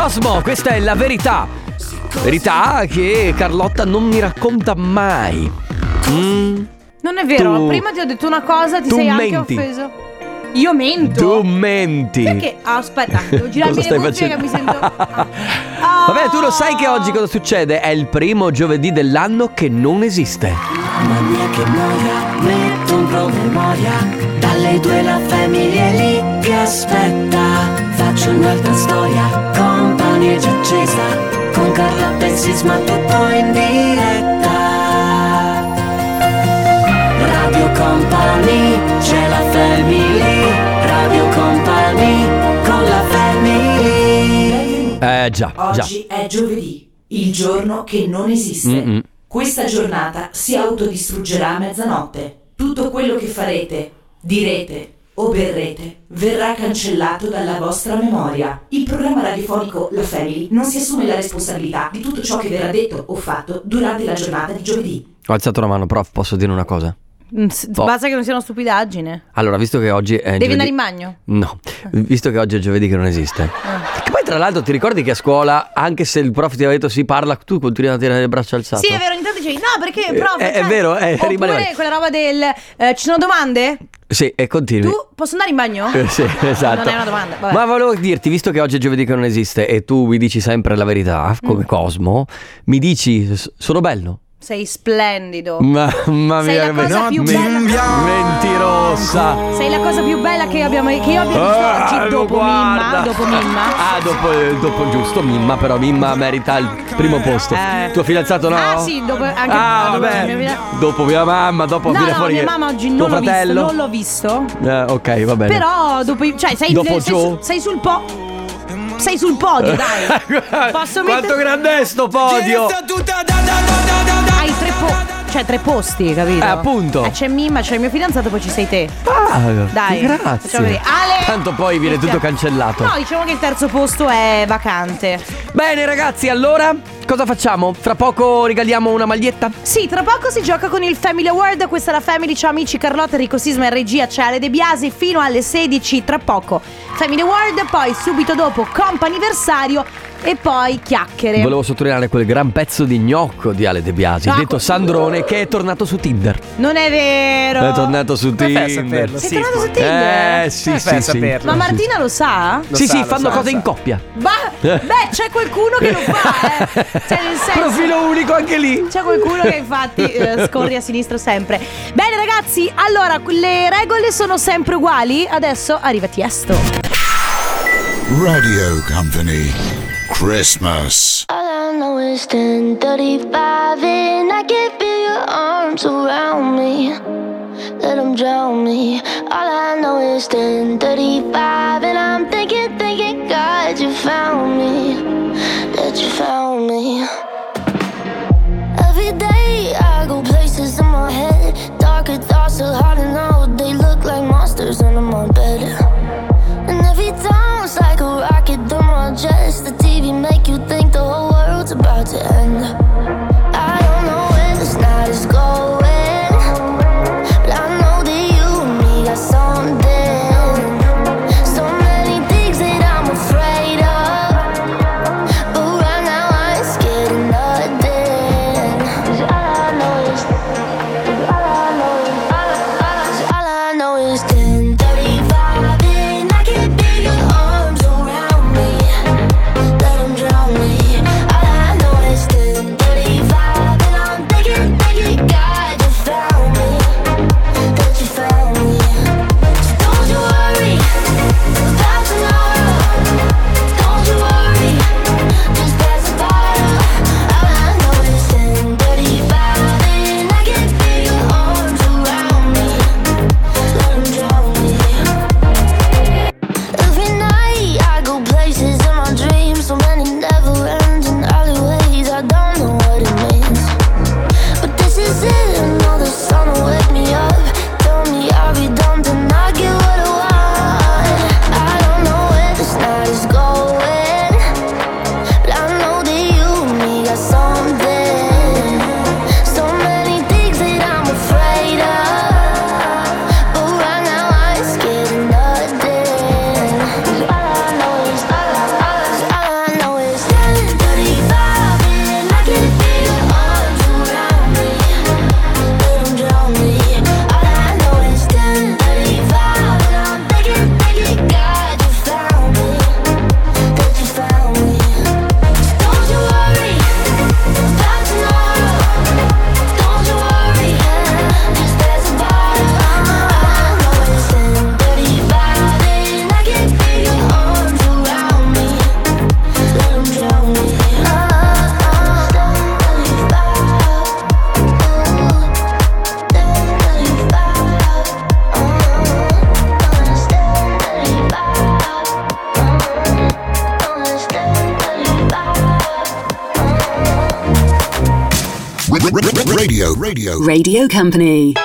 Cosmo, questa è la verità. Verità che Carlotta non mi racconta mai. Mm, Non è vero, Tu- prima ti ho detto una cosa, ti sei anche menti. offeso. Io mento. tu menti. Perché? Ah, aspetta, devo girarmi Cosa le cuffie che mi sento. Ah. Vabbè, tu lo sai che oggi cosa succede? È il primo giovedì dell'anno che non esiste. Mamma mia che noia, metto un promemoria Dalle due la famiglia è lì che aspetta Faccio un'altra storia, compagnia già accesa Con Carla Bensisma tutto in diretta Radio Company, c'è la family Radio Company, con la family Eh già, già. Oggi è giovedì, il giorno che non esiste. Mm-mm. Questa giornata si autodistruggerà a mezzanotte. Tutto quello che farete, direte o berrete verrà cancellato dalla vostra memoria. Il programma radiofonico La Family non si assume la responsabilità di tutto ciò che verrà detto o fatto durante la giornata di giovedì. Ho alzato la mano, prof, posso dire una cosa? Oh. Basta che non sia una stupidaggine. Allora, visto che oggi è Devi giovedì... andare in bagno. No, visto che oggi è giovedì che non esiste. Ah. Che poi tra l'altro ti ricordi che a scuola, anche se il prof ti aveva detto si parla, tu continui a tenere le braccia alzate. Sì, è vero, dicevi, no, perché, prof, Eh, è cioè- vero, eh, Oppure rimane- quella roba del, eh, ci sono domande? Sì, e continui. Tu posso andare in bagno? Eh, sì, esatto. Non è una domanda, vabbè. Ma volevo dirti, visto che oggi è giovedì che non esiste e tu mi dici sempre la verità, Mm. come Cosmo, mi dici "S- sono bello. Sei splendido. Mamma Sei mia, la cosa più bella. mentirosa. Sei la cosa più bella che, abbiamo, che io abbia visto Ah, oggi dopo guarda. Mimma. Dopo Mimma. Ah, dopo, dopo giusto Mimma, però Mimma merita il primo posto. Eh. Tuo fidanzato no? Ah, sì, dopo- anche- ah, dopo vabbè. mia Dopo mia mamma, dopo No, no, fuori mia mamma oggi tuo non l'ho visto, non l'ho visto. Eh, ok, va bene. Però dopo, cioè, sei, Dopo sei, sei sul po'. Sei sul podio, dai. Posso Quanto mettere- grande è sto podio? Hai tre po- cioè tre posti, capito? Eh, appunto. Eh, c'è Mimma, c'è il mio fidanzato, poi ci sei te. Ah, Dai, grazie. Ale! Tanto poi viene tutto cancellato. No, diciamo che il terzo posto è vacante. Bene ragazzi, allora cosa facciamo? Fra poco regaliamo una maglietta? Sì, tra poco si gioca con il Family Award. Questa è la Family. Ciao amici, Carlotta, Enrico Sisma e regia. C'è Ale De Biasi fino alle 16. Tra poco Family Award. Poi subito dopo comp'anniversario. E poi chiacchiere. Volevo sottolineare quel gran pezzo di gnocco di Ale De Biasi, Ah, detto Sandrone, che è tornato su Tinder. Non è vero. È tornato su Come fai a Tinder. saperlo? Sei Sì, tornato su ma- Tinder? Eh sì, Come fai sì, a sì. saperlo? Ma Martina lo sa? Lo Sì, sa, sì, lo fanno sa, cose in coppia. Ma, beh, c'è qualcuno che lo fa, eh. Cioè, nel senso. Profilo unico anche lì. C'è qualcuno che infatti eh, scorri a sinistra sempre. Bene ragazzi, allora le regole sono sempre uguali. Adesso arriva Tiesto. Radio Company. Christmas. All I know is 1035 and I can feel your arms around me. Let them drown me. All I know is 1035 and I'm thinking, thinking, God, you found me. That you found me. Every day I go places in my head. Darker thoughts are hard to know. They look like monsters under my bed. And every time it's like a rocket through my. The TV make you think the whole world's about to end. I don't know where this night is going, Company.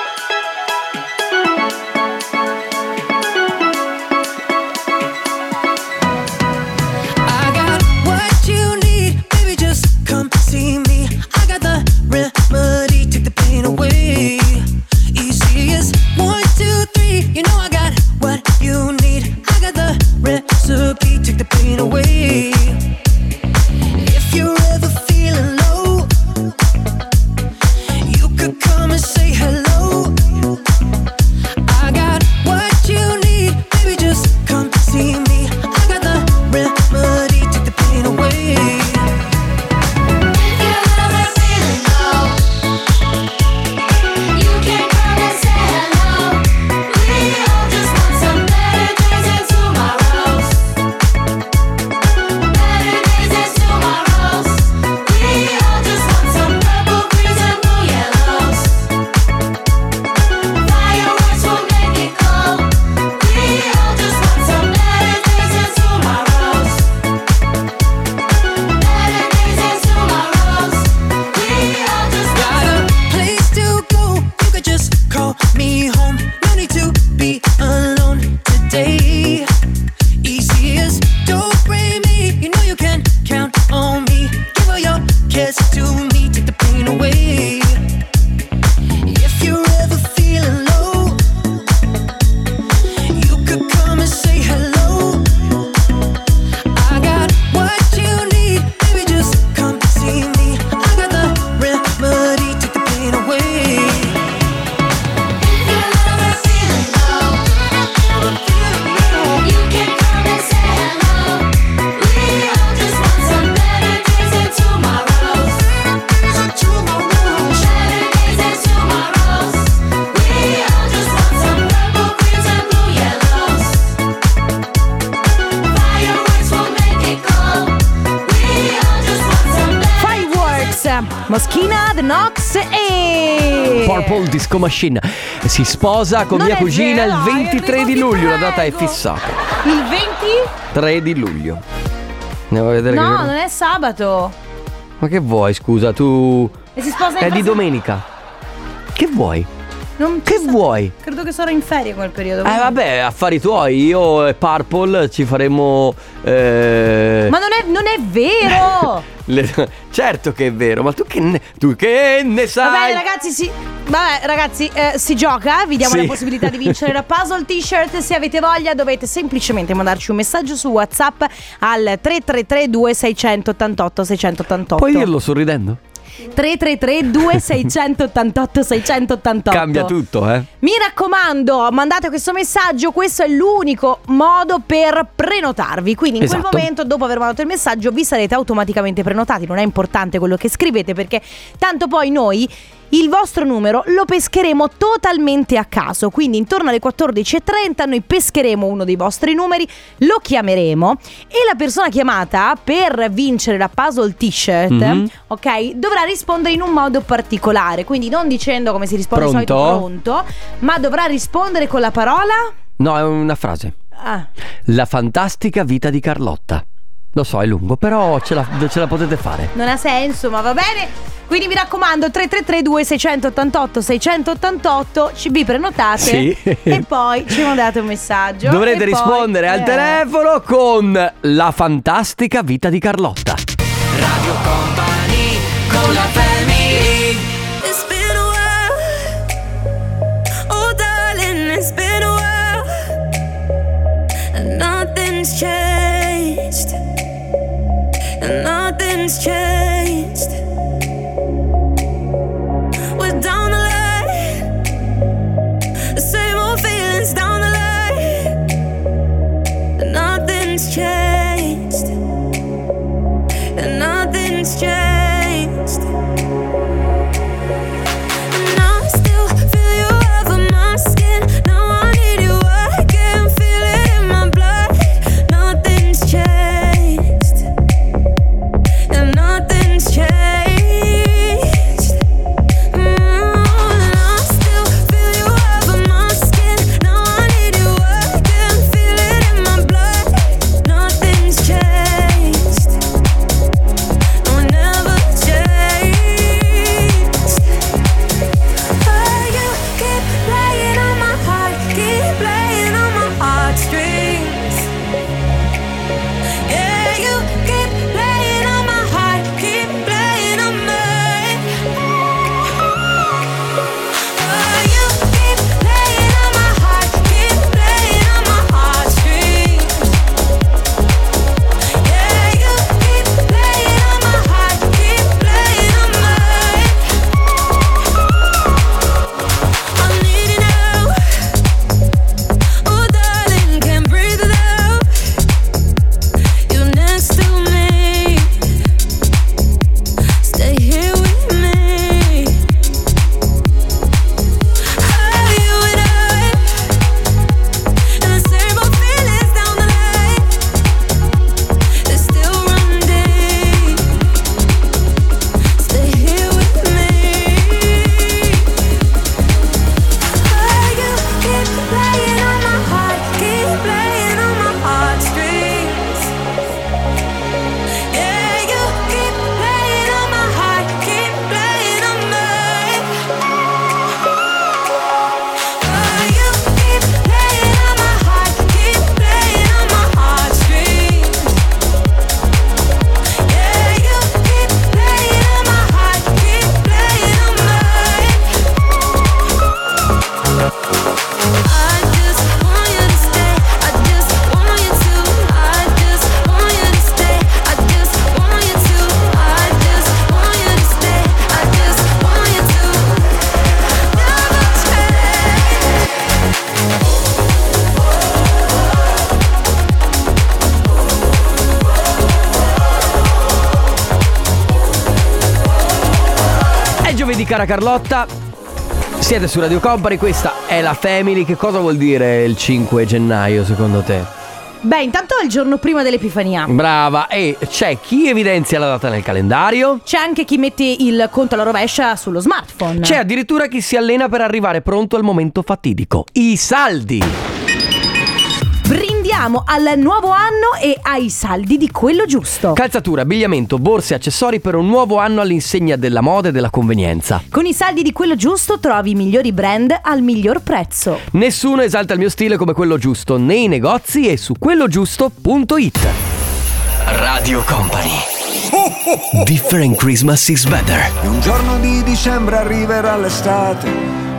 Disco Machine si sposa con Non mia cugina vero, il dai, 23 di luglio, la data è fissata. Il 20? 3 di luglio. Andiamo a vedere No, che... non è sabato. Ma che vuoi, scusa, tu... E si sposa in È di domenica. Che vuoi? Non Che sa- vuoi? Credo che sarò in ferie quel periodo. Eh vabbè, affari tuoi, io e Purple ci faremo... eh, Ma non è, non è vero! le- Certo che è vero, ma tu che ne, tu che ne sai? bene ragazzi, si, vabbè, ragazzi eh, si gioca, vi diamo Sì. la possibilità di vincere la puzzle t-shirt, se avete voglia dovete semplicemente mandarci un messaggio su Whatsapp al 333 2688 688. Puoi dirlo sorridendo? 333 2688 688 Cambia tutto, eh? Mi raccomando, mandate questo messaggio, questo è l'unico modo per prenotarvi. Quindi in quel Esatto. momento, dopo aver mandato il messaggio, vi sarete automaticamente prenotati. Non è importante quello che scrivete perché tanto poi noi il vostro numero lo pescheremo totalmente a caso. Quindi intorno alle 14.30 noi pescheremo uno dei vostri numeri, lo chiameremo e la persona chiamata per vincere la puzzle t-shirt, Mhm. ok, dovrà rispondere in un modo particolare. Quindi non dicendo come si risponde di Pronto? solito pronto, ma dovrà rispondere con la parola. No, è una frase. Ah, La fantastica vita di Carlotta. Lo so, è lungo, però ce la, ce la potete fare. non ha senso, ma va bene. Quindi mi raccomando 333 2688 688 ci vi prenotate Sì. e poi ci mandate un messaggio. Dovrete E poi- rispondere al eh. telefono con la fantastica vita di Carlotta. Radio Company And nothing's changed cara Carlotta. Siete su Radio Company, questa è la Family. Che cosa vuol dire il 5 gennaio secondo te? Beh, intanto è il giorno prima dell'Epifania. Brava, e c'è chi evidenzia la data nel calendario? C'è anche chi mette il conto alla rovescia sullo smartphone. C'è addirittura chi si allena per arrivare pronto al momento fatidico. I saldi. Brindiamo al nuovo anno e ai saldi di quello giusto. Calzatura, abbigliamento, borse e accessori per un nuovo anno all'insegna della moda e della convenienza. Con i saldi di quello giusto trovi i migliori brand al miglior prezzo. Nessuno esalta il mio stile come quello giusto, nei negozi e su quellogiusto.it. Radio Company. Different Christmas is better. E un giorno di dicembre arriverà l'estate,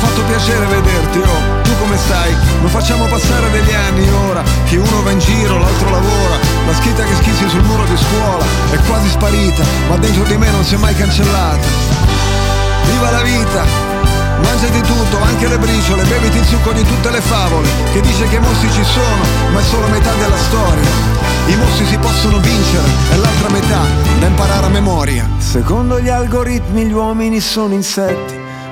Fatto piacere vederti, oh, tu come stai? Lo facciamo passare degli anni ora, che uno va in giro, l'altro lavora, la scritta che schissi sul muro di scuola è quasi sparita, ma dentro di me non si è mai cancellata. Viva la vita! Mangiati tutto, anche le briciole, beviti il succo di tutte le favole, che dice che i mostri ci sono, ma è solo metà della storia. I mostri si possono vincere, è l'altra metà da imparare a memoria. Secondo gli algoritmi gli uomini sono insetti,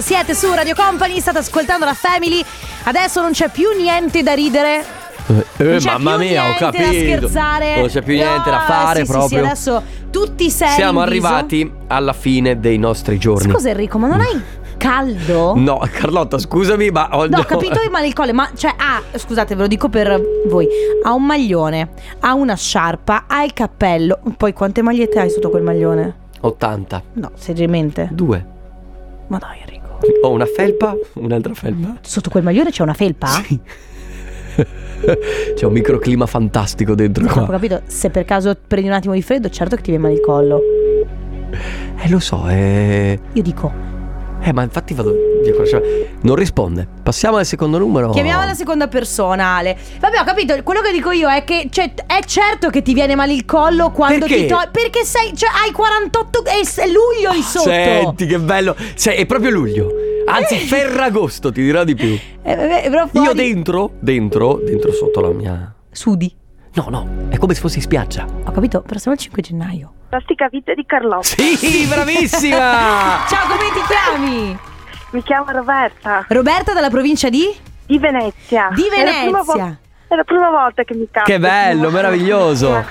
Siete su Radio Company, state ascoltando la Family. Adesso non c'è più niente da ridere. Eh, Non c'è mamma più mia, ho niente da capito. scherzare. Non c'è più niente da No, fare sì, sì, proprio. Sì, adesso tutti seri. Siamo arrivati alla fine dei nostri giorni. Scusa Enrico, ma non hai caldo? No, Carlotta, scusami, ma ho No, ho capito il male il colle, ma cioè ah, scusate, ve lo dico per voi. Ha un maglione, ha una sciarpa, ha il cappello. Poi quante magliette hai sotto quel maglione? 80. No, seriamente. Due. Ma dai Enrico. Ho una felpa, un'altra felpa. Sotto quel maglione c'è una felpa? Sì. C'è un microclima fantastico dentro ho qua. capito, se per caso prendi un attimo di freddo, certo che ti viene male il collo. Eh, lo so, eh. Io dico, Eh, ma infatti vado via con la sciarpa. Non risponde. Passiamo al secondo numero. chiamiamo la seconda persona, Ale. Vabbè, ho capito, quello che dico io è che cioè, è certo che ti viene male il collo quando Perché? ti togli. Perché sei, cioè, hai 48 e s- luglio in sotto. Senti che bello. Sei, è proprio luglio. Anzi, Ferragosto, ti dirò di più. Eh, vabbè, però fuori- Io dentro, dentro, dentro sotto la mia. Sudi. No, no, è come se fossi in spiaggia. Ho capito, però siamo il 5 gennaio. Fantastica vita di Carlotta. Sì, bravissima! Ciao, come ti chiami? Mi chiamo Roberta, Roberta dalla provincia di? di Venezia. Di È la prima vo- Venezia. È la prima volta che mi capita. Che bello, meraviglioso. Ah,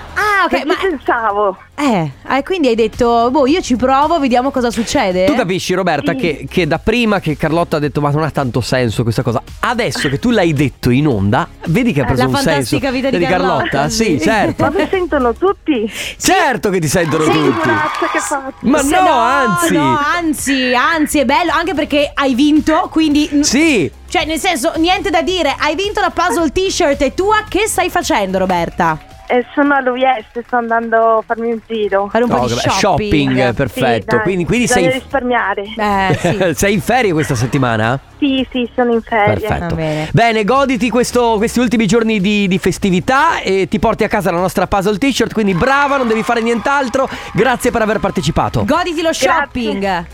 ok, Che ma pensavo? eh, eh, quindi hai detto, boh, io ci provo, vediamo cosa succede. Tu capisci, Roberta, Sì. che, che da prima che Carlotta ha detto ma non ha tanto senso questa cosa, adesso che tu l'hai detto in onda, vedi che ha Eh, preso la un senso. fantastica vita di Carlotta, Sì, sì. certo. Ma mi sentono tutti? Certo che ti sentono Sì, tutti. Che fate. Ma Se no, anzi. No, anzi, anzi, è bello anche perché hai vinto, quindi Sì, cioè nel senso, niente da dire, hai vinto la puzzle t-shirt e tua che stai facendo, Roberta? Eh, sono all'UIS, sto andando a farmi un giro. Fare un No, po' di vabbè, shopping. perfetto. Sì, quindi, quindi sei, risparmiare. Eh, sì. sei in ferie questa settimana? Sì, sì, sono in ferie. Perfetto. Va bene. goditi questo- questi ultimi giorni di, di festività e ti porti a casa la nostra puzzle t-shirt. Quindi brava, non devi fare nient'altro. Grazie per aver partecipato. Goditi lo shopping.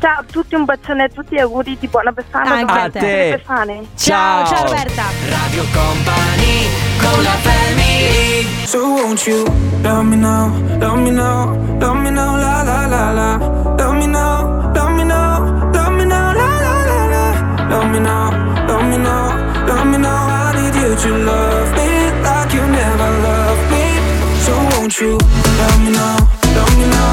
Ciao a tutti, un bacione a tutti e auguri di buona Befana. Anche a te. Befane. Ciao, Ciao. ciao Roberta. Radio Company con la family So won't you love me now, love me now, love me now, la la la la. Love me now, love me now, love me now, la la la la. Love me now, love me now, love me now. I need you to love me like you never loved me. So won't you love me now, love me now,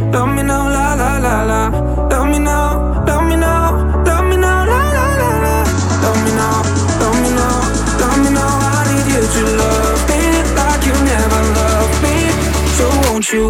love me now, la la la la. Love me now, love me now, love me now, la la la la. Love me now, love me now, love me now. I need you to love me like you never loved me. So won't you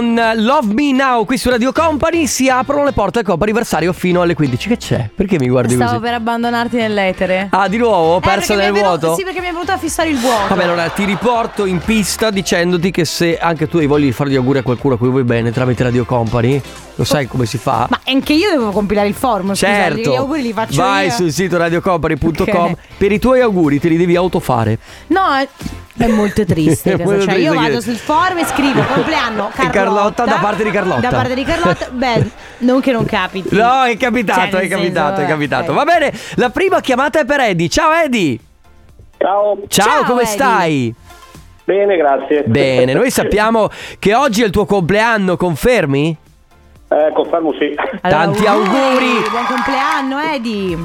Love Me Now qui su Radio Company. Si aprono le porte al comp'anniversario fino alle 15. Che c'è? Perché mi guardi Stavo così? per abbandonarti nell'etere. Ah, di nuovo? Ho Eh, perso mi nel venuto- vuoto? Sì, perché mi è venuto a fissare il vuoto. Vabbè, allora ti riporto in pista dicendoti che se anche tu hai voglia di fare gli auguri a qualcuno a cui vuoi bene tramite Radio Company, lo sai come si fa? Ma anche io devo compilare il form. Certo, Scusate, gli auguri li faccio vai io. sul sito radiocompany.com Ok. per i tuoi auguri te li devi autofare. No, è, molto triste. È questo. molto cioè, io vado che- sul forum e scrivo compleanno E Carlotta da parte di Carlotta. Da parte di Carlotta. Beh, non che non capiti. No, è capitato, Cioè, è capitato, senso, è capitato. eh. Va bene, la prima chiamata è per Eddie. Ciao Eddie. Ciao, Ciao, Ciao, come Eddie. stai? bene, grazie. Bene, noi sappiamo che oggi è il tuo compleanno, confermi? Eh, confermo sì. Allora, Tanti auguri. Buon compleanno, Edi.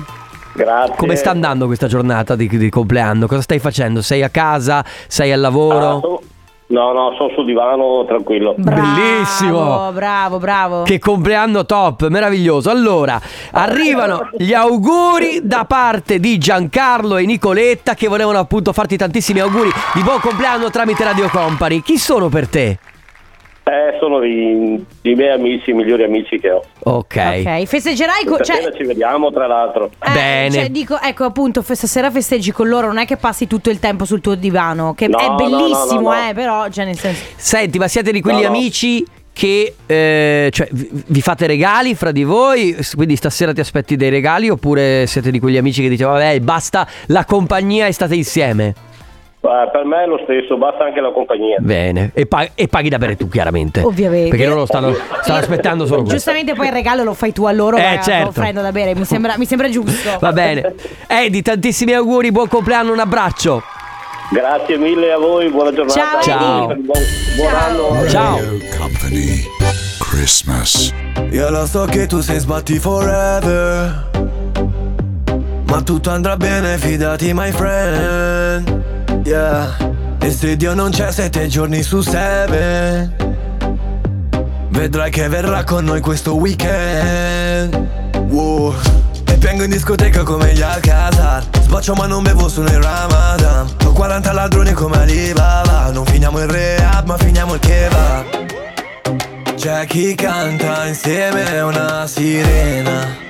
Grazie. Come sta andando questa giornata di, di compleanno? Cosa stai facendo? Sei a casa? Sei al Ah, lavoro? No, no, sono sul divano tranquillo. Bravo, Bellissimo. Bravo, bravo. Che compleanno top, meraviglioso. Allora, arrivano gli auguri da parte di Giancarlo e Nicoletta che volevano appunto farti tantissimi auguri di buon compleanno tramite Radio Company. Chi sono per te? Eh, sono i, i miei amici, i migliori amici che ho. Ok. Ok, festeggerai con. Cioè, Stasera ci vediamo, tra l'altro. eh, Bene. Cioè, dico, ecco appunto, stasera festeggi con loro, non è che passi tutto il tempo sul tuo divano, che No, è bellissimo, no, no, no. eh, però, cioè, nel senso. Senti, ma siete di quegli No, no. amici che eh, cioè, vi fate regali fra di voi? Quindi stasera ti aspetti dei regali oppure siete di quegli amici che dicono vabbè basta la compagnia e state insieme? Eh, per me è lo stesso, basta anche la compagnia. Bene, e, pa- e paghi da bere tu chiaramente. Ovviamente. Perché loro stanno, stanno aspettando solo questo. Giustamente poi il regalo lo fai tu a loro, Eh, ma certo. offrendo da bere, mi sembra, mi sembra giusto. Va bene. Eddie, tantissimi auguri, buon compleanno, un abbraccio. Grazie mille a voi, buona giornata. Ciao, Eddie. Buon, buon anno. Ciao. Company. Christmas. Io lo so che tu sei sbatti forever Ma tutto andrà bene, fidati my friend Yeah E se Dio non c'è sette giorni su seven Vedrai che verrà con noi questo weekend. Wow. E piango in discoteca come gli Alcazar. Sboccio ma non bevo solo in Ramadan. Ho 40 ladroni come Alibaba. Non finiamo il rehab ma finiamo il kebab. C'è chi canta insieme a una sirena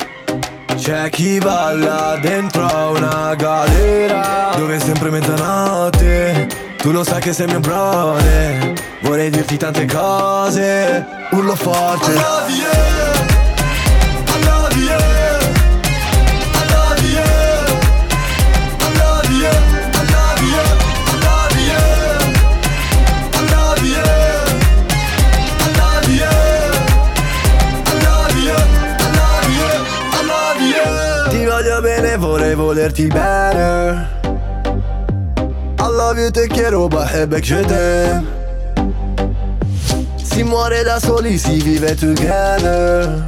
C'è chi balla dentro a una galera Dove è sempre mezzanotte. Tu lo sai che sei mio brother Vorrei dirti tante cose. Urlo forte. I love you vorrei volerti bene. I love you, te quiero, بحبك je t'aime. Si muore da soli, si vive together.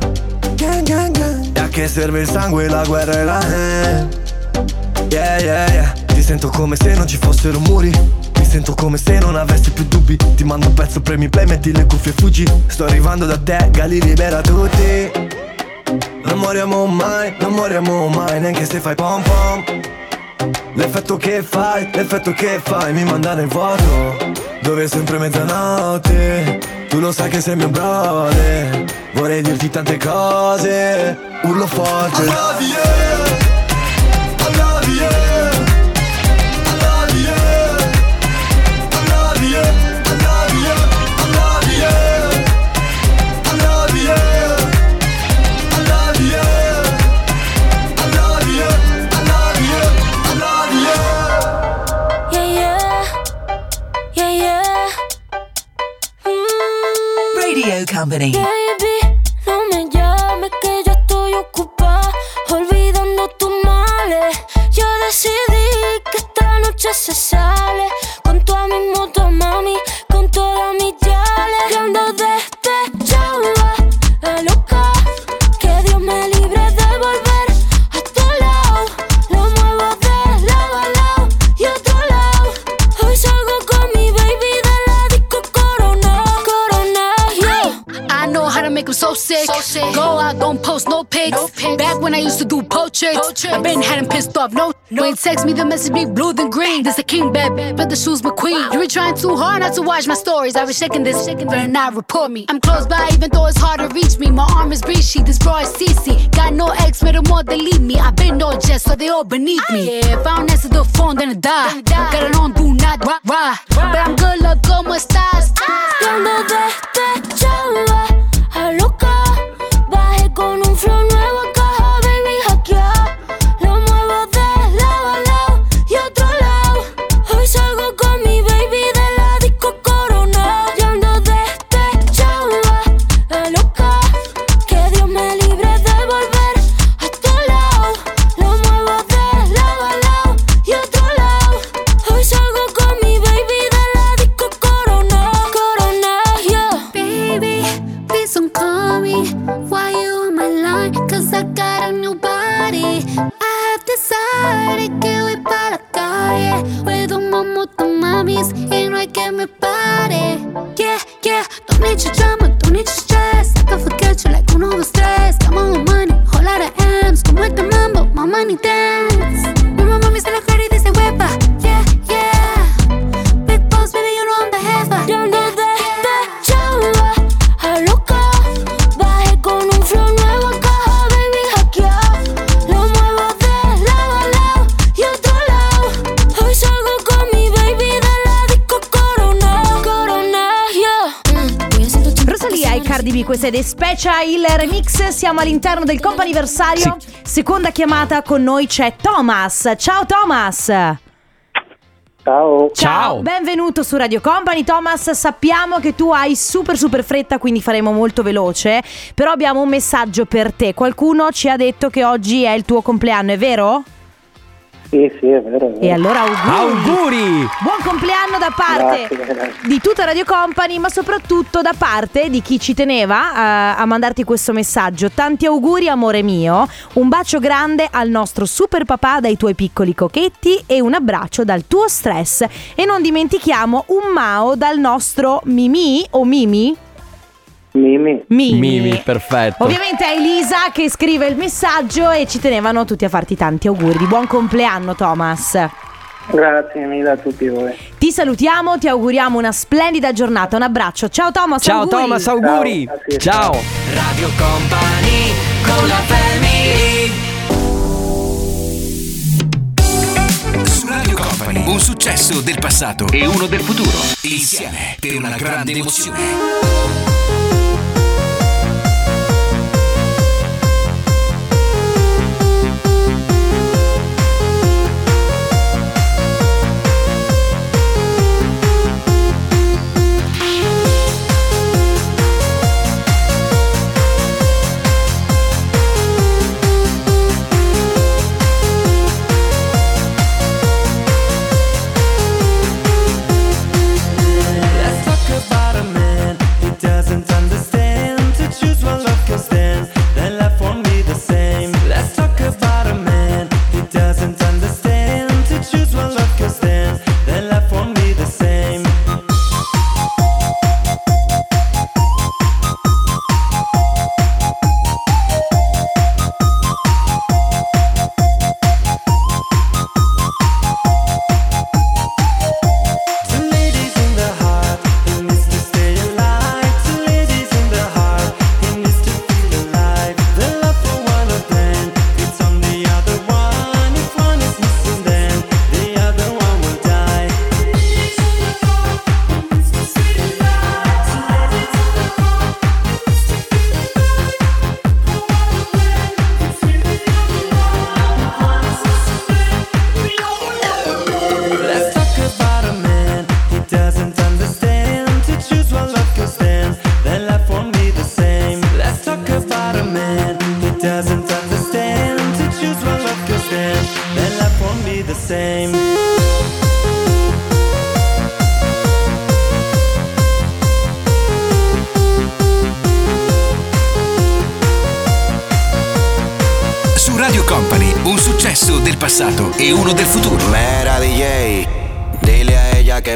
Gang, gang, gang. E a che serve il sangue, la guerra e la hand. Yeah, yeah, yeah. Ti sento come se non ci fossero muri. Mi sento come se non avessi più dubbi. Ti mando un pezzo, premi play, metti le cuffie e fuggi. Sto arrivando da te, Gali libera tutti. Non moriamo mai, non moriamo mai, neanche se fai pom pom. L'effetto che fai, l'effetto che fai mi manda nel vuoto. Dove è sempre mezzanotte. Tu lo sai che sei mio brother. Vorrei dirti tante cose. Urlo forte. I love you. Radio Company. baby, no me llames que yo estoy ocupada text me, the message be blue than green. This a king, babe, but the shoes McQueen. You were trying too hard not to watch my stories. I was shaking this, shaking better not report me. I'm close by, even though it's hard to reach me. My arm is breezy, this bra is CC. Got no ex, made them all delete me. I've been no jest, so they all beneath me. Yeah, if I don't answer the phone, then I die. I Got it on, do not rah, rah. But I'm good, look, como estás? Cuando despechaba a Rosalia e Cardi B, questa è The Special il remix. Siamo all'interno del comp'anniversario. Seconda chiamata con noi c'è Thomas. Ciao Thomas. Ciao. benvenuto su Radio Company. Thomas, sappiamo che tu hai super super fretta, quindi faremo molto veloce. Però abbiamo un messaggio per te. Qualcuno ci ha detto che oggi è il tuo compleanno, è vero? Sì, sì, è vero. è vero. E allora auguri. Auguri! Buon compleanno da parte Grazie, grazie. di tutta Radio Company, ma soprattutto da parte di chi ci teneva eh, a mandarti questo messaggio. Tanti auguri, amore mio. Un bacio grande al nostro super papà dai tuoi piccoli cochetti e un abbraccio dal tuo stress. E non dimentichiamo un Mao dal nostro Mimi o Mimi? Mimi. Mimi. Mimi, perfetto. Ovviamente è Elisa che scrive il messaggio e ci tenevano tutti a farti tanti auguri. Di buon compleanno, Thomas. Grazie mille a tutti voi. Ti salutiamo, ti auguriamo una splendida giornata. Un abbraccio. Ciao Thomas. Ciao auguri. Thomas, auguri! Ciao! Radio Company con la family Su Radio Company, un successo del passato e uno del futuro. Insieme per una grande emozione.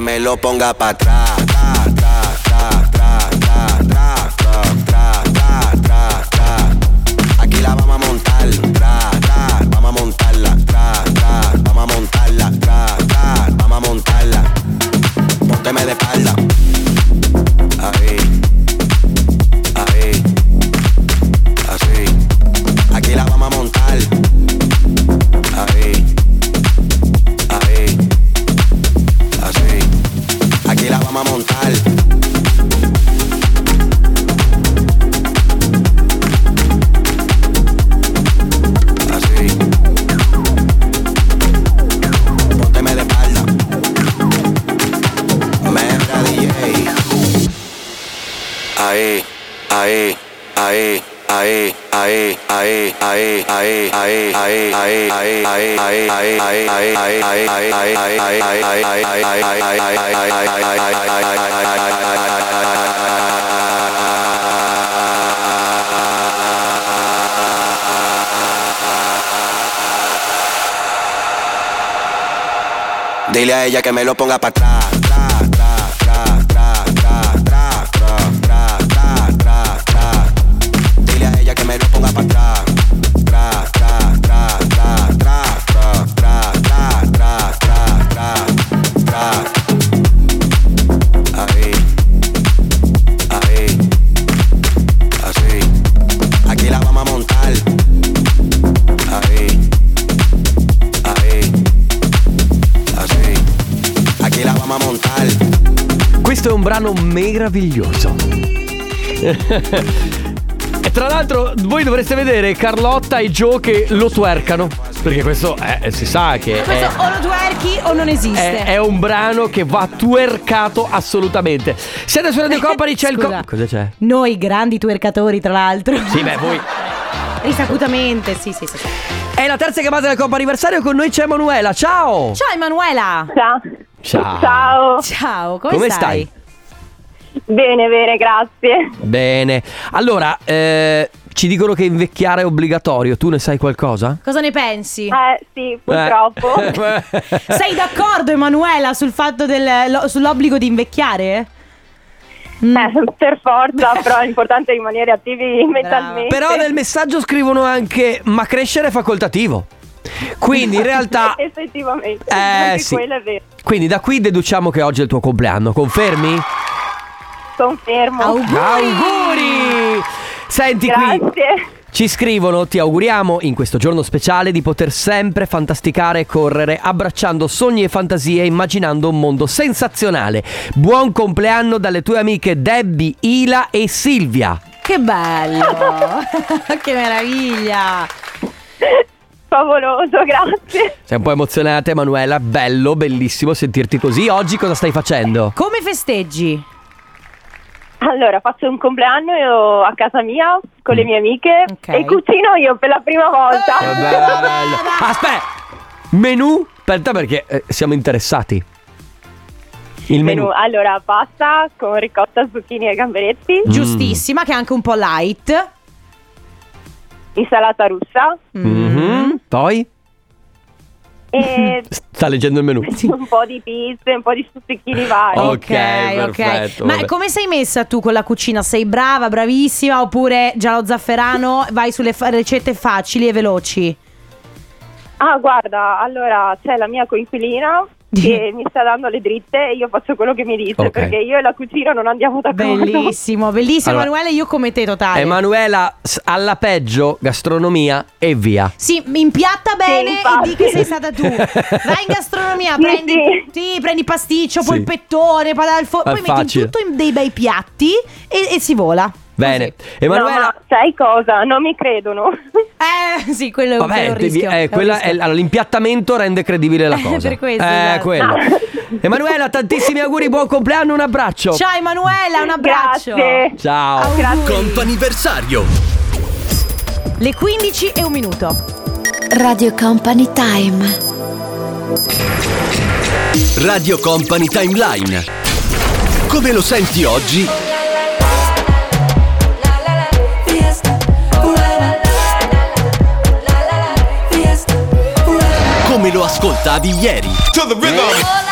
Me lo ponga pa' atrás. Dile a ella que me lo ponga para atrás. Brano meraviglioso. e tra l'altro voi dovreste vedere Carlotta e Joe che lo twerkano. Perché questo eh, si sa che Questo è, o lo twerchi o non esiste. è- è un brano che va twerkato assolutamente. Siete su Radio Company, c'è il... co-. Cosa c'è? Noi grandi twerkatori, tra l'altro. Sì, beh, voi... Risacutamente, sì, sì, sì. È la terza chiamata del Coppa Anniversario con noi c'è Emanuela. Ciao! Ciao Emanuela. Ciao. Ciao. Ciao. Ciao, come, Come stai? Bene, bene, grazie. Bene. Allora, eh, ci dicono che invecchiare è obbligatorio. Tu ne sai qualcosa? Cosa ne pensi? Eh, sì, purtroppo. Eh. Sei d'accordo Emanuela sul fatto del, lo- sull'obbligo di invecchiare? Eh, per forza, però è importante rimanere attivi mentalmente. Però nel messaggio scrivono anche ma crescere è facoltativo. Quindi in realtà Effettivamente, Eh, anche sì. quello è vero. Quindi da qui deduciamo che oggi è il tuo compleanno, confermi? Confermo. Auguri! Senti qui. Grazie. Ci scrivono, ti auguriamo in questo giorno speciale di poter sempre fantasticare e correre, abbracciando sogni e fantasie, immaginando un mondo sensazionale. Buon compleanno dalle tue amiche Debbie, Ila e Silvia. Che bello! che meraviglia! Favoloso, grazie. Sei un po' emozionata Emanuela, bello, bellissimo sentirti così. Oggi cosa stai facendo? Come festeggi? Allora, faccio un compleanno io a casa mia con Mm. le mie amiche e cucino io per la prima volta. Che bello. Aspetta, menù? Aspetta perché eh, siamo interessati. Il menù. Allora, pasta con ricotta, zucchini e gamberetti. Mm. Giustissima, che è anche un po' light. Insalata russa. Mhm. Poi? E Sta leggendo il menù. un po' di pizze, un po' di stuzzichini vari. Ok, perfetto, Ma vabbè. come sei messa tu con la cucina? Sei brava, bravissima oppure già lo zafferano vai sulle fa- ricette facili e veloci? Ah, guarda, allora c'è la mia coinquilina che mi sta dando le dritte e io faccio quello che mi dice Ok. perché io e la cucina non andiamo d'accordo. Bellissimo, bellissimo Allora- Emanuele, io come te totale. Emanuela, alla peggio, gastronomia e via. Sì, impiatta bene e infatti. di che sei stata tu. Vai in gastronomia, Sì, prendi, sì, prendi pasticcio, Sì. polpettone, padà al forno, È poi metti tutto in dei bei piatti e, e si vola. Bene. No, Emanuela, ma sai cosa? Non mi credono. Eh, sì, quello è un, quello è vabbè, un devi- rischio. eh, quella è- allora, l'impiattamento rende credibile la Eh, cosa. per questo, Eh, esatto. quello. Emanuela, tantissimi auguri, buon compleanno, un abbraccio. Ciao Emanuela, un abbraccio. Grazie. Ciao. Comp'anniversario. Le 15 e un minuto. Radio Company Time. Radio Company Timeline. Come lo senti oggi? come lo ascolta di ieri. To the rhythm.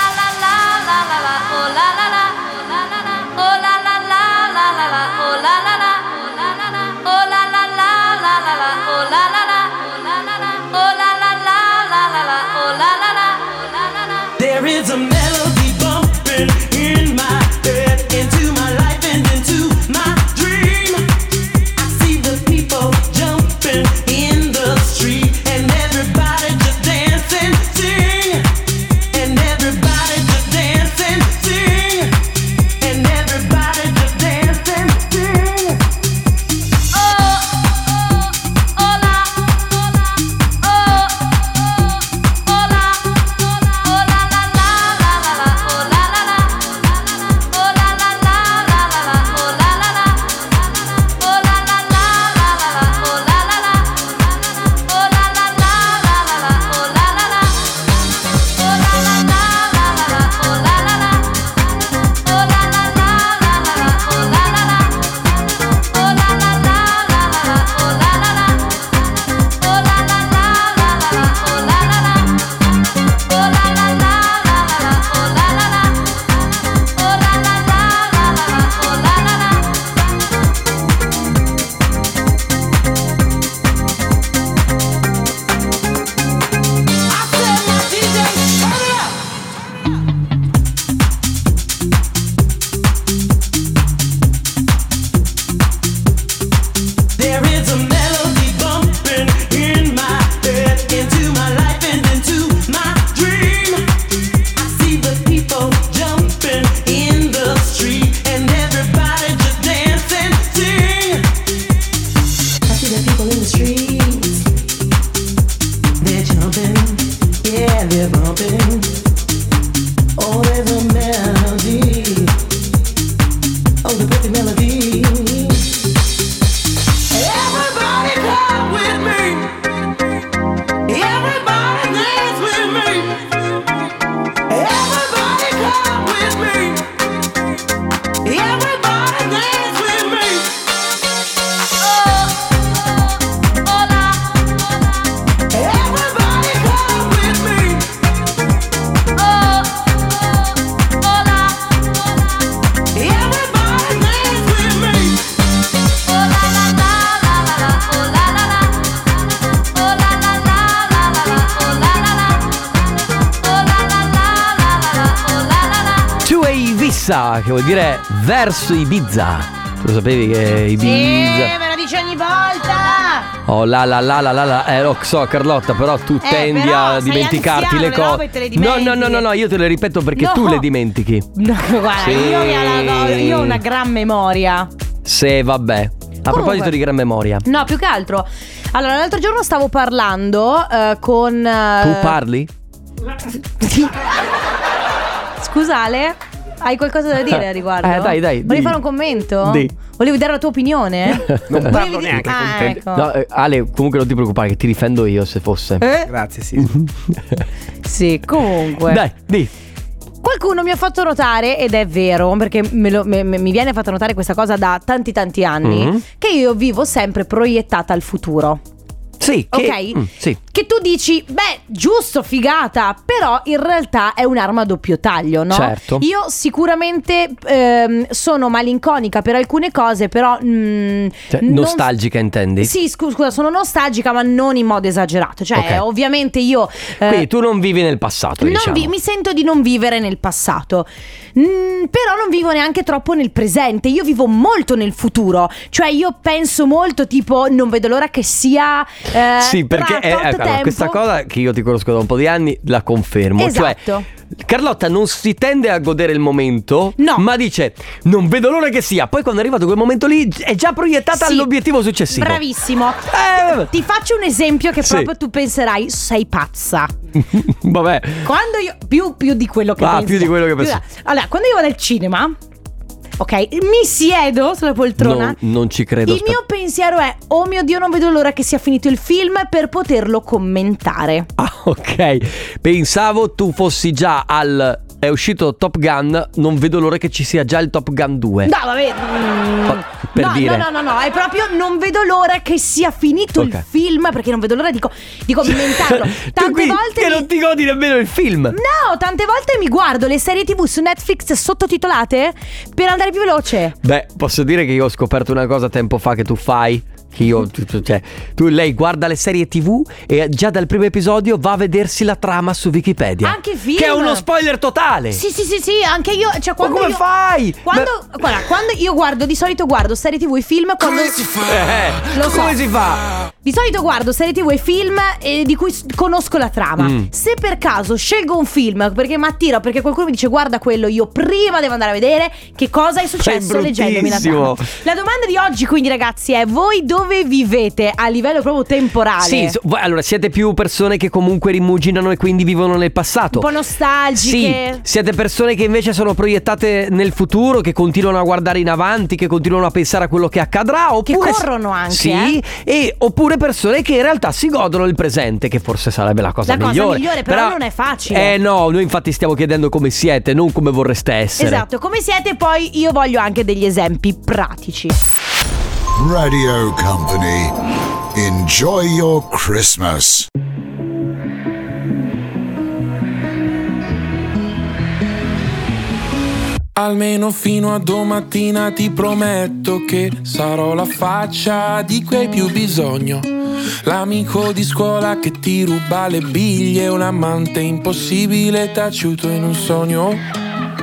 Che vuol dire verso Ibiza. Tu lo sapevi che Sì, Ibiza... me lo dici ogni volta. Oh la la la la la la, eh lo so Carlotta, però tu Eh, tendi però a dimenticarti le cose. le No, no, no, no, no, io te le ripeto perché No. tu le dimentichi. No, guarda, Sì. io, io- io ho una gran memoria. Se vabbè. A proposito di gran memoria. No, più che altro. Allora, l'altro giorno stavo parlando eh, con. eh, Tu parli? Scusa, Ale, hai qualcosa da dire a riguardo? Eh, dai, dai, Volevi di. fare un commento? Di. Volevi dare la tua opinione? Non Volevi parlo dire- neanche ah, con te. ecco. No, eh, Ale, comunque non ti preoccupare che ti difendo io se fosse. Eh? Grazie, sì. Sì, comunque. Dai, di. Qualcuno mi ha fatto notare, ed è vero, perché me lo- me- me- mi viene fatta notare questa cosa da tanti tanti anni, Mhm. che io vivo sempre proiettata al futuro. Sì, che, Ok. mm, sì. Che tu dici, beh, giusto, figata, però in realtà è un'arma a doppio taglio, no? Certo. Io sicuramente ehm, sono malinconica per alcune cose, però... mm, Cioè, non- nostalgica intendi? Sì, scu- scusa, sono nostalgica, ma non in modo esagerato. Cioè, Ok. ovviamente io... eh, Quindi tu non vivi nel passato, diciamo. vi- mi sento di non vivere nel passato. Mm, però non vivo neanche troppo nel presente. Io vivo molto nel futuro. Cioè, io penso molto, tipo, non vedo l'ora che sia. Eh, Sì, perché è- allora, questa cosa che io ti conosco da un po' di anni la confermo. Esatto. Cioè, Carlotta non si tende a godere il momento, No. ma dice non vedo l'ora che sia. Poi quando è arrivato quel momento lì è già proiettata Sì. all'obiettivo successivo. Bravissimo. Eh, Ti faccio un esempio che Sì. proprio tu penserai, sei pazza. Vabbè. Quando io. Più, più di quello che Ah, pensi. più di quello che pensi. Allora, quando io vado al cinema. Ok, mi siedo sulla poltrona. Non, non ci credo. Il aspetta. mio pensiero è: Oh mio Dio, non vedo l'ora che sia finito il film per poterlo commentare. Ah, ok. Pensavo tu fossi già al. È uscito Top Gun. Non vedo l'ora che ci sia già il Top Gun 2. No, vabbè. mm, Oh, per no, dire. no, no, no, no, è proprio non vedo l'ora che sia finito Ok. il film perché non vedo l'ora di, co- di commentarlo. Tu Tante volte che mi- non ti godi nemmeno il film. No, tante volte mi guardo le serie TV su Netflix sottotitolate per andare più veloce. Beh, posso dire che io ho scoperto una cosa tempo fa che tu fai. Che io, tu- cioè, tu, lei guarda le serie TV e già dal primo episodio va a vedersi la trama su Wikipedia. Anche film. Che è uno spoiler totale. Sì, sì, sì, sì, anche io, cioè quando come io- fai? Quando, guarda, quando io guardo, di solito guardo serie TV e film quando Eh, Lo so. come si fa? Di solito guardo serie TV e film eh, di cui conosco la trama. Mm. Se per caso scelgo un film perché mi attira, o perché qualcuno mi dice guarda quello, io prima devo andare a vedere che cosa è successo leggendomi la trama. La domanda di oggi quindi ragazzi è voi dove vivete a livello proprio temporale? Sì, so- voi- allora siete più persone che comunque rimuginano e quindi vivono nel passato. un po' nostalgiche. Sì, siete persone che invece sono proiettate nel futuro, che continuano a guardare in avanti, che continuano a pensare a quello che accadrà. Oppure corrono anche, Sì, eh. e, oppure persone che in realtà si godono il presente, che forse sarebbe la cosa La cosa migliore. migliore, però non è facile. Eh no, noi infatti stiamo chiedendo come siete, non come vorreste essere. Esatto, come siete poi io voglio anche degli esempi pratici. Radio Company. Enjoy your Christmas. Almeno fino a domattina ti prometto che sarò la faccia di cui hai più bisogno. L'amico di scuola che ti ruba le biglie, un amante impossibile taciuto in un sogno.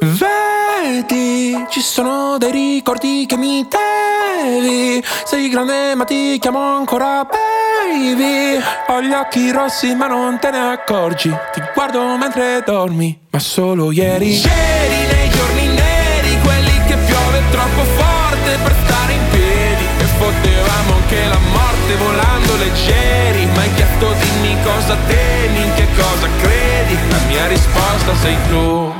Vedi, ci sono dei ricordi che mi devi. Sei grande ma ti chiamo ancora baby. Ho gli occhi rossi ma non te ne accorgi. Ti guardo mentre dormi, ma solo ieri. Ieri nei giorni neri, quelli che piove troppo forte per stare in piedi. E potevamo anche la morte volando leggeri. Ma hai chiesto dimmi cosa temi, in che cosa credi? La mia risposta sei tu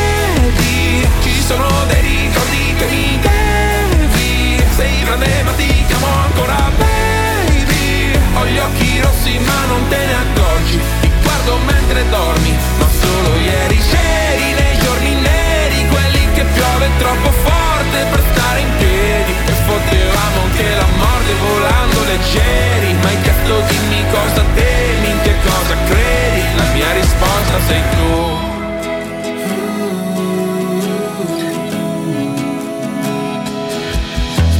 sono dei ricordi che mi devi. Sei grande ma ti chiamo ancora baby. Ho gli occhi rossi ma non te ne accorgi. Ti guardo mentre dormi, ma solo ieri C'eri. Nei giorni neri, quelli che piove troppo forte per stare in piedi. E potevamo anche la morte volando leggeri. Ma hai chiesto dimmi cosa temi, in che cosa credi? La mia risposta sei tu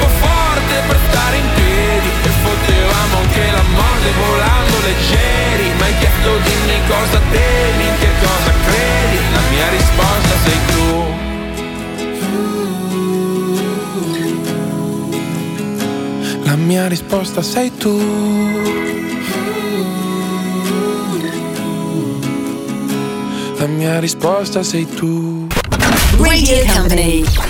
troppo forte per stare in piedi. E potevamo anche la morte volando leggeri. Ma hai chiesto dimmi cosa temi, in che cosa credi? La mia risposta sei tu. La mia risposta sei tu. La mia risposta sei tu. Radio Company.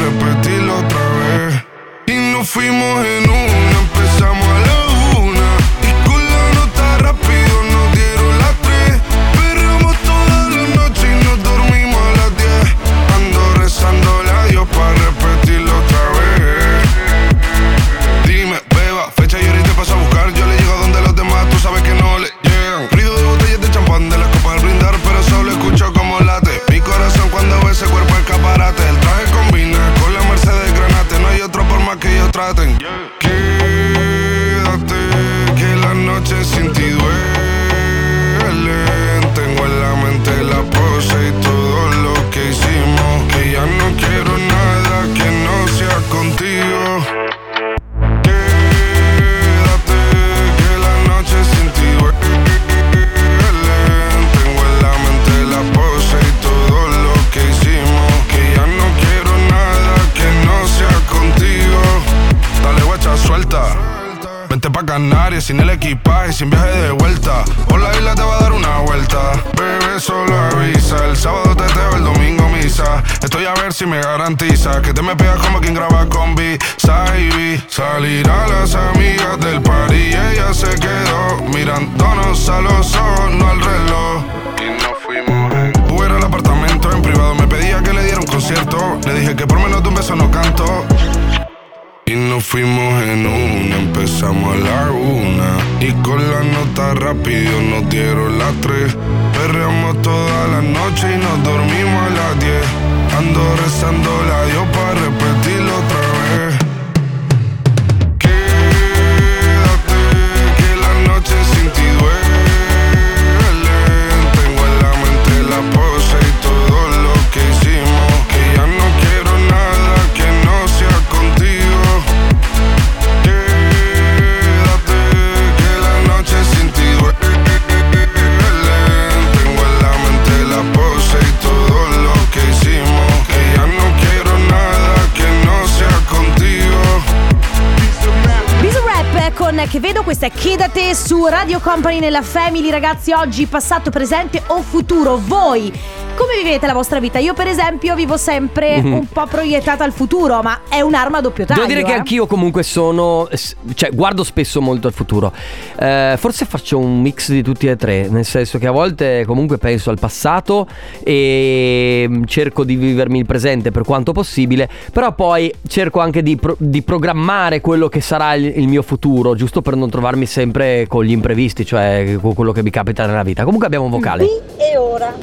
fuimos en con Che vedo, questa è Chiedate su Radio Company nella Family, ragazzi, oggi passato, presente o futuro, voi come vivete la vostra vita? Io per esempio vivo sempre Mhm. un po' proiettata al futuro, ma è un'arma a doppio taglio. Devo dire che eh. anch'io comunque sono. cioè, guardo spesso molto al futuro. Eh, forse faccio un mix di tutti e tre. Nel senso che a volte comunque penso al passato e mm, cerco di vivermi il presente per quanto possibile. Però poi cerco anche di, pro- di programmare quello che sarà il, il mio futuro, giusto per non trovarmi sempre con gli imprevisti, cioè con quello che mi capita nella vita. Comunque abbiamo un vocale. E ora,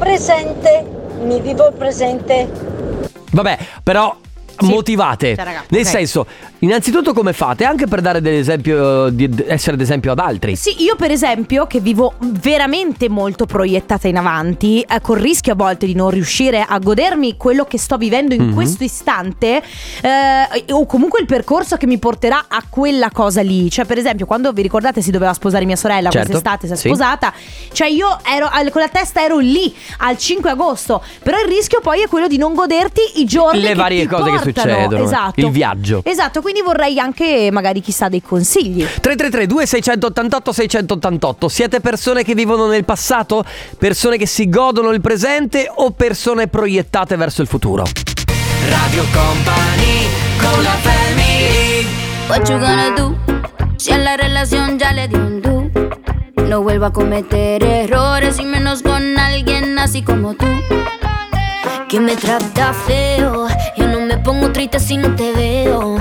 presente, mi vivo presente. Vabbè, però. Motivate, Cioè, raga, nel ok. senso, innanzitutto come fate? Anche per dare dell'esempio, di di essere d'esempio ad altri. Sì, io per esempio, che vivo veramente molto proiettata in avanti, eh, col rischio a volte di non riuscire a godermi quello che sto vivendo in Mhm. questo istante, eh, o comunque il percorso che mi porterà a quella cosa lì. Cioè, per esempio, quando vi ricordate si doveva sposare mia sorella Certo, quest'estate, si è sì. sposata, cioè io ero con la testa ero lì al 5 agosto, però il rischio poi è quello di non goderti i giorni Le che varie cose che portano. Succedono, Esatto. il viaggio. Esatto, quindi vorrei anche magari chissà dei consigli. 333 2688 688 Siete persone che vivono nel passato? Persone che si godono il presente o persone proiettate verso il futuro? Radio Company con la family What you gonna do? Si a la relación ya le di un do. No vuelvo a cometer errores y menos con alguien así como tú. Que me trata feo. Pongo triste si no te veo.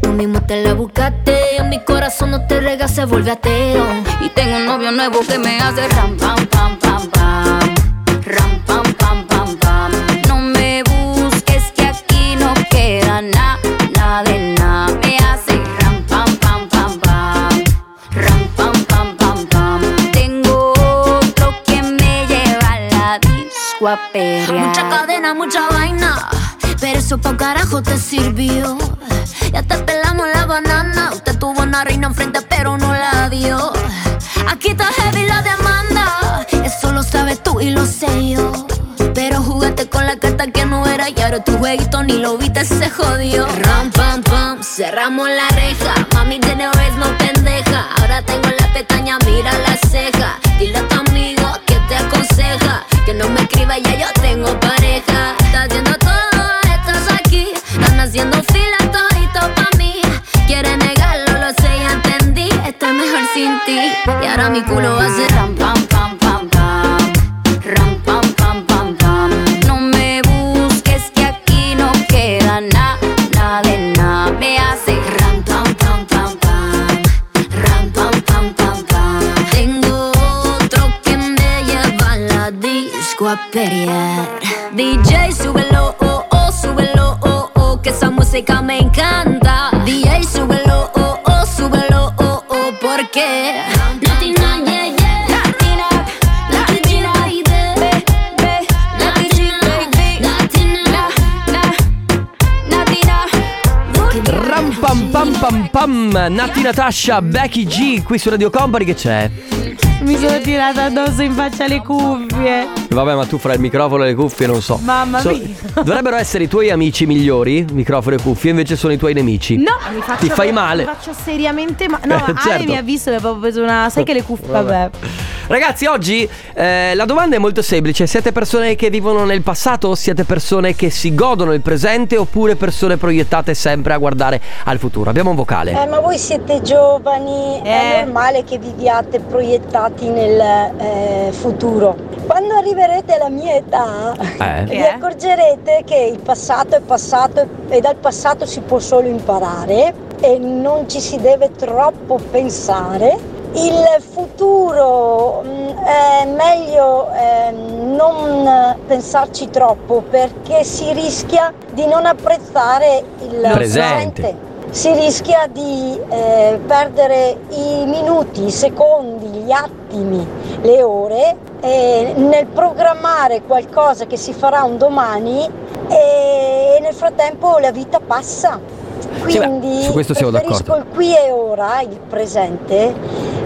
Tú mismo te la buscaste. En mi corazón no te rega, se vuelve ateo. Y tengo un novio nuevo que me hace ram, pam, pam, pam, pam. Ram, pam, pam, pam, pam. No me busques que aquí no queda nada, nada de nada. Me hace ram, pam, pam, pam, pam. Ram, pam, pam, pam, pam. Tengo otro que me lleva a la disco a. Mucha cadena, mucha vaina, pero eso pa' carajo te sirvió. Ya te pelamos la banana, usted tuvo una reina enfrente pero no la dio. Aquí está heavy la demanda, eso lo sabes tú y lo sé yo. Pero jugaste con la carta que no era y ahora tu jueguito ni lo viste, se jodió. Ram, pam, pam, cerramos la reja. Mami tiene ritmo pendeja. Ahora tengo la pestaña, mira la ceja. Dile a tu amigo que te aconseja. Que no me escriba, ya yo tengo pareja. Haciendo fila todito pa' mí. Quiere negarlo, lo sé, ya entendí. Estoy mejor sin ti. Y ahora mi culo hace ram, pam, pam, pam, pam. Ram, pam, pam, pam, pam. No me busques que aquí no queda nada, nada de nada. Me hace ram, pam, pam, pam, pam. Ram, pam, pam, pam, pam. Tengo otro que me lleva a la disco a pelear. DJ, súbelo, música me encanta. DJ, súbelo, oh, oh, súbelo, oh, oh, porque. Pam pam pam pam Natasha, Becky G qui su Radio Company che c'è? Mi sono tirata addosso in faccia le cuffie. Vabbè ma tu fra il microfono e le cuffie non so Mamma mia. Dovrebbero essere i tuoi amici migliori Microfono e cuffie invece sono i tuoi nemici No, mi faccio Ti fai male Mi faccio seriamente male. No, Eh, Ale certo. mi ha visto mi ha proprio preso una. Sai che le cuffie. Vabbè. Ragazzi, oggi eh, la domanda è molto semplice. Siete persone che vivono nel passato o siete persone che si godono il presente oppure persone proiettate sempre a guardare al futuro? Abbiamo un vocale. Eh, ma voi siete giovani, è normale che viviate proiettati nel eh, futuro. Quando arriverete alla mia età, Eh. vi accorgerete che il passato è passato e dal passato si può solo imparare e non ci si deve troppo pensare il futuro mh, è meglio ehm, non pensarci troppo perché si rischia di non apprezzare il Presente. Si rischia di eh, perdere i minuti, i secondi, gli attimi, le ore nel programmare qualcosa che si farà un domani e nel frattempo la vita passa. Sì, Quindi su questo siamo d'accordo. il qui e ora, il presente,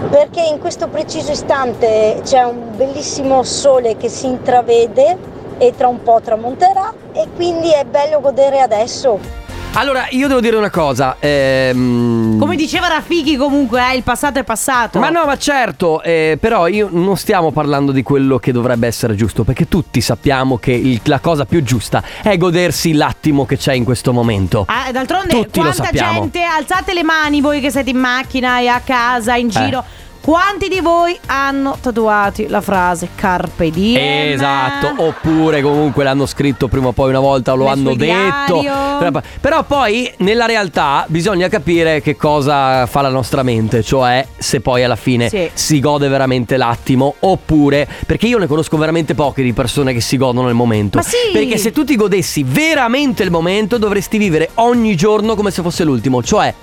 perché in questo preciso istante c'è un bellissimo sole che si intravede e tra un po' tramonterà e quindi è bello godere adesso. Allora, io devo dire una cosa. ehm, Come diceva Rafiki comunque, eh, il passato è passato. Ma no, ma certo, eh, però io non stiamo parlando di quello che dovrebbe essere giusto, perché tutti sappiamo che il- la cosa più giusta è godersi l'attimo che c'è in questo momento. Ah, d'altronde, Tutti quanta gente, alzate le mani voi che siete in macchina e a casa, in giro. Eh. Quanti di voi hanno tatuati la frase Carpe diem? Esatto, oppure comunque l'hanno scritto prima o poi una volta o lo Nel hanno detto. diario. Però, però poi nella realtà bisogna capire che cosa fa la nostra mente, cioè se poi alla fine Sì. si gode veramente l'attimo oppure perché io ne conosco veramente poche di persone che si godono il momento. Ma sì! Perché se tu ti godessi veramente il momento dovresti vivere ogni giorno come se fosse l'ultimo, cioè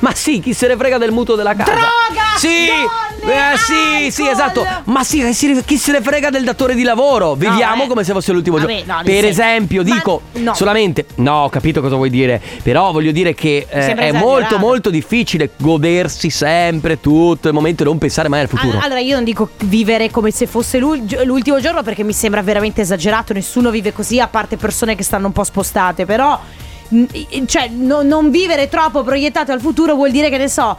ma sì, chi se ne frega del mutuo della casa? Droga! Sì! eh, sì, sì, esatto. Ma sì, chi se ne frega del datore di lavoro? Viviamo eh. come se fosse l'ultimo Vabbè, giorno. no, per senso- esempio, Ma dico no. solamente No, ho capito cosa vuoi dire. Però voglio dire che eh, è molto molto difficile godersi sempre tutto il momento e non pensare mai al futuro. All- Allora io non dico vivere come se fosse l'ul- l'ultimo giorno perché mi sembra veramente esagerato, nessuno vive così a parte persone che stanno un po' spostate, però cioè no- non vivere troppo proiettato al futuro vuol dire che ne so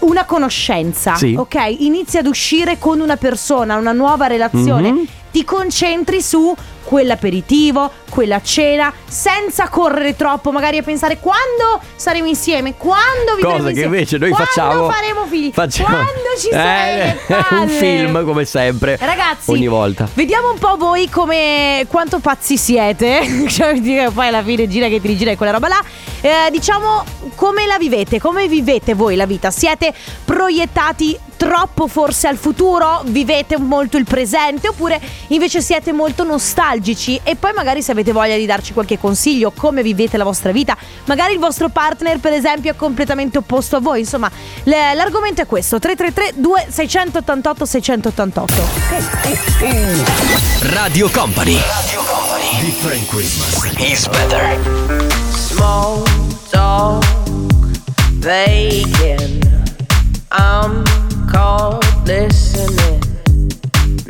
una conoscenza, Sì. ok? Inizi ad uscire con una persona, una nuova relazione, Mhm. ti concentri su quell'aperitivo, quella cena, senza correre troppo, magari a pensare quando saremo insieme, quando vivremo Cosa che insieme, invece noi quando facciamo. faremo figli, facciamo- quando ci Eh, le È un film come sempre. Ragazzi, Ogni volta. Vediamo un po' voi come quanto pazzi siete. Cioè, poi alla fine gira che ti rigira e quella roba là. Eh, diciamo come la vivete, come vivete voi la vita? Siete proiettati troppo forse al futuro? Vivete molto il presente oppure invece siete molto nostalgici? E poi magari se avete voglia di darci qualche consiglio, come vivete la vostra vita? Magari il vostro partner per esempio è completamente opposto a voi. Insomma, l- l'argomento è questo. 333 2688 688. Radio Company. Different Christmas is better. Small talk, vacant. I'm caught listening.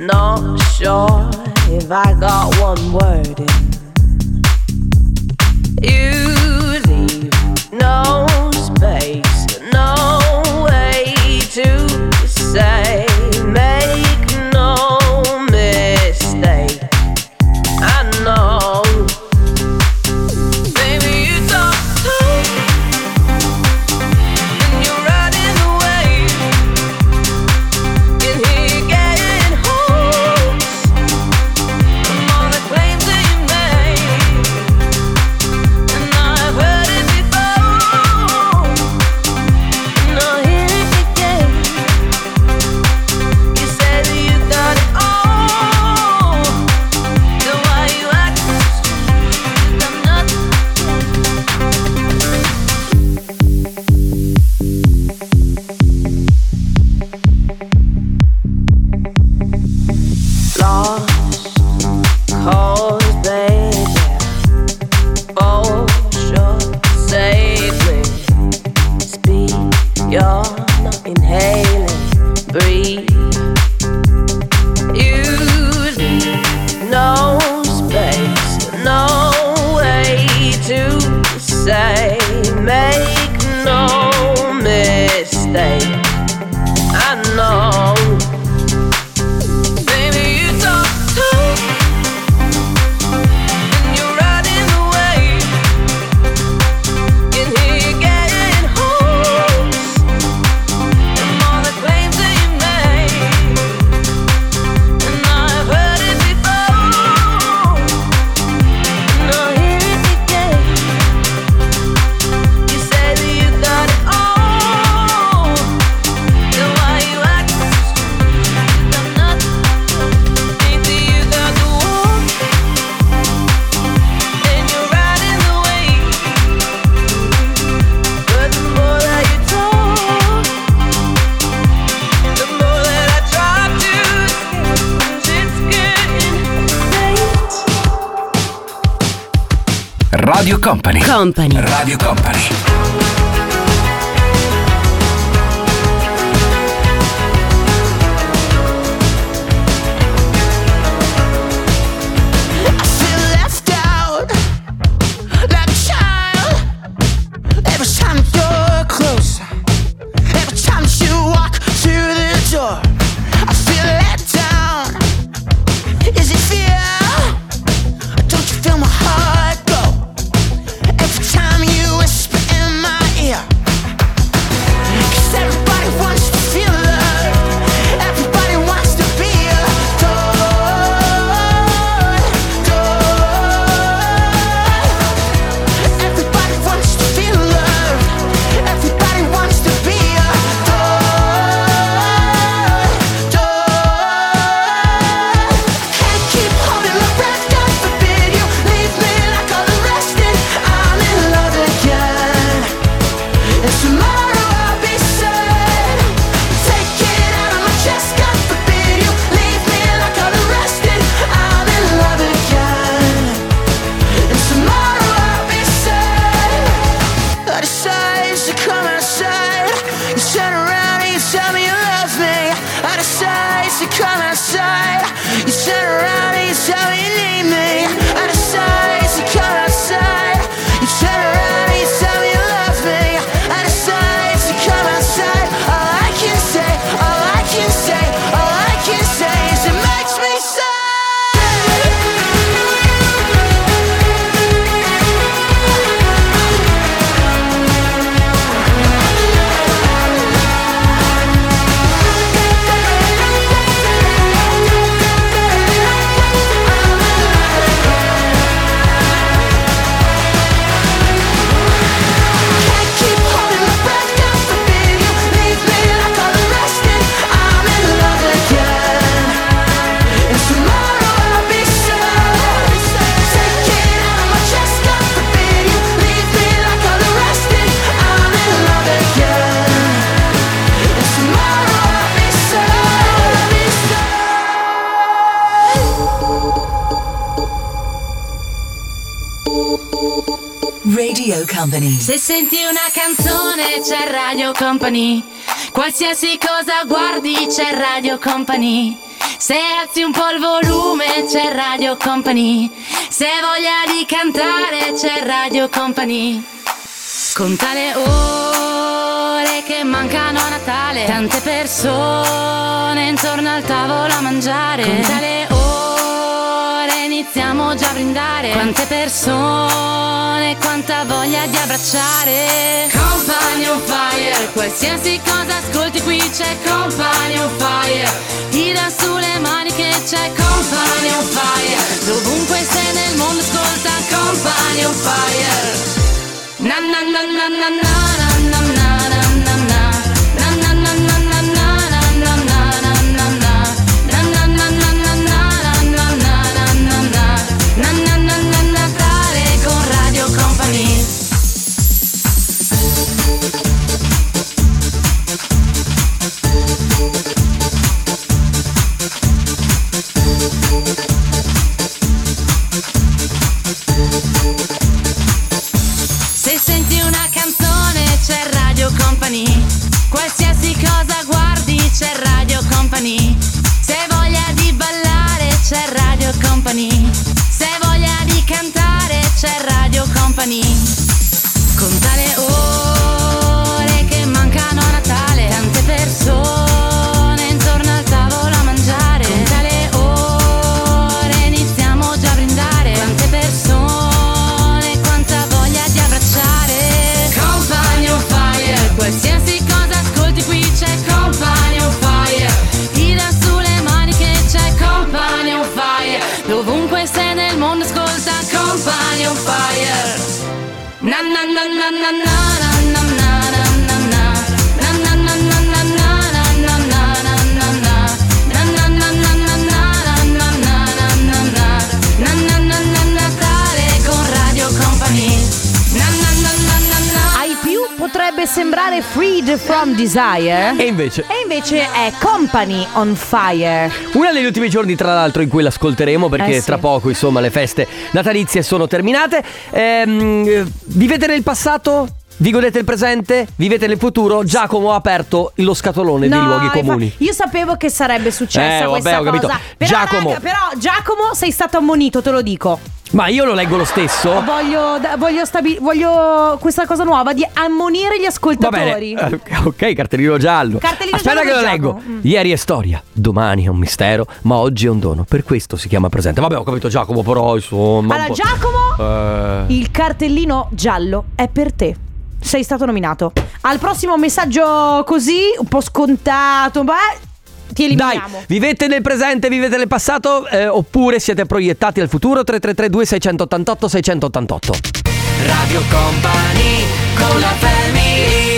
Not sure if I got one word in. You leave no Company. Qualsiasi cosa guardi c'è Radio Company. Se alzi un po' il volume c'è Radio Company. Se voglia di cantare c'è Radio Company. Conta le ore che mancano a Natale. Tante persone intorno al tavolo a mangiare. Conta le iniziamo già a brindare. Quante persone, quanta voglia di abbracciare. Company on fire, qualsiasi cosa ascolti qui c'è Company on fire. Tira sulle mani che c'è Company on fire. Dovunque sei nel mondo ascolta Company on fire. Na na na na na na company. na na potrebbe sembrare Freed from Desire. E invece? E invece è Company on Fire. Uno degli ultimi giorni, tra l'altro, in cui l'ascolteremo perché Eh sì. tra poco, insomma, le feste natalizie sono terminate. Ehm, eh, vivete nel passato? Vi godete il presente? Vivete nel futuro? Giacomo ha aperto lo scatolone dei luoghi infatti, comuni. io sapevo che sarebbe successa Eh, vabbè, questa ho capito. cosa. Però, Giacomo. raga, però Giacomo sei stato ammonito, te lo dico. Ma io lo leggo lo stesso. Voglio, da- voglio, stabi- voglio questa cosa nuova di ammonire gli Va ascoltatori. bene, eh, ok, cartellino giallo. Cartellino Aspetta giallo che lo per leggo. Giacomo. Mm. Ieri è storia, domani è un mistero, ma oggi è un dono. Per questo si chiama presente. Vabbè, ho capito Giacomo, però insomma. un Allora, po'- Giacomo, Eh. il cartellino giallo è per te. Sei stato nominato. Al prossimo messaggio così, un po' scontato, ma ti eliminiamo. Vivete nel presente, vivete nel passato eh, oppure siete proiettati al futuro 3332 688 688. Radio Company con la family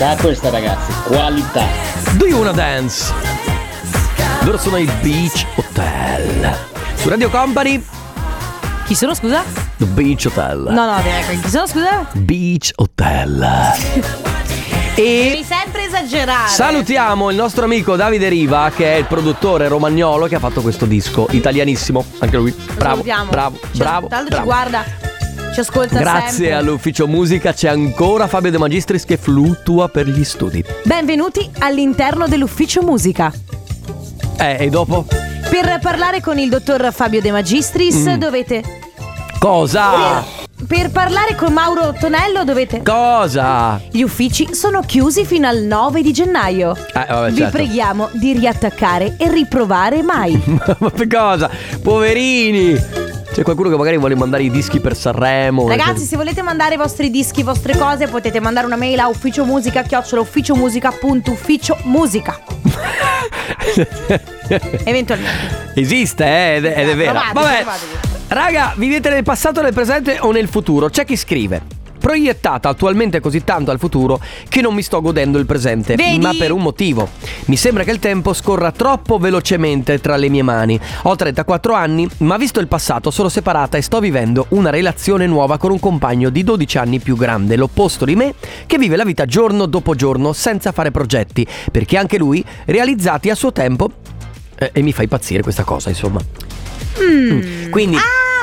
Qualità questa ragazzi, qualità. Do you wanna dance? Loro sono i Beach Hotel. Su Radio Company, Chi sono, scusa? The Beach Hotel. No, no, deve- chi sono, scusa? Beach Hotel. E Devi sempre esagerare. salutiamo il nostro amico Davide Riva, che è il produttore romagnolo che ha fatto questo disco. Italianissimo, anche lui. Bravo, Salutiamo. bravo, Ci- bravo. L'altro bravo. ci guarda, ci ascolta Grazie sempre. all'ufficio musica c'è ancora Fabio De Magistris che fluttua per gli studi. Benvenuti all'interno dell'ufficio musica. Eh, e dopo? Per parlare con il dottor Fabio De Magistris Mm. dovete. Cosa? Per parlare con Mauro Tonello dovete. Cosa? Gli uffici sono chiusi fino al 9 di gennaio. Eh, vabbè, Vi certo. preghiamo di riattaccare e riprovare mai. Ma per cosa? Poverini! C'è qualcuno che magari vuole mandare i dischi per Sanremo. Ragazzi, se volete mandare i vostri dischi, vostre cose, potete mandare una mail a ufficio musica chiocciola ufficiomusica.ufficio musica. Eventualmente. Esiste, eh, ed, ed è vero. Provate, Vabbè, provatevi. raga, vivete nel passato, nel presente o nel futuro? C'è chi scrive. Proiettata attualmente così tanto al futuro che non mi sto godendo il presente, Vedi? ma per un motivo. Mi sembra che il tempo scorra troppo velocemente tra le mie mani. Ho 34 anni, ma visto il passato sono separata e sto vivendo una relazione nuova con un compagno di 12 anni più grande, l'opposto di me, che vive la vita giorno dopo giorno senza fare progetti, perché anche lui, realizzati a suo tempo, eh, e mi fa impazzire questa cosa, insomma. Mm. Quindi Ah,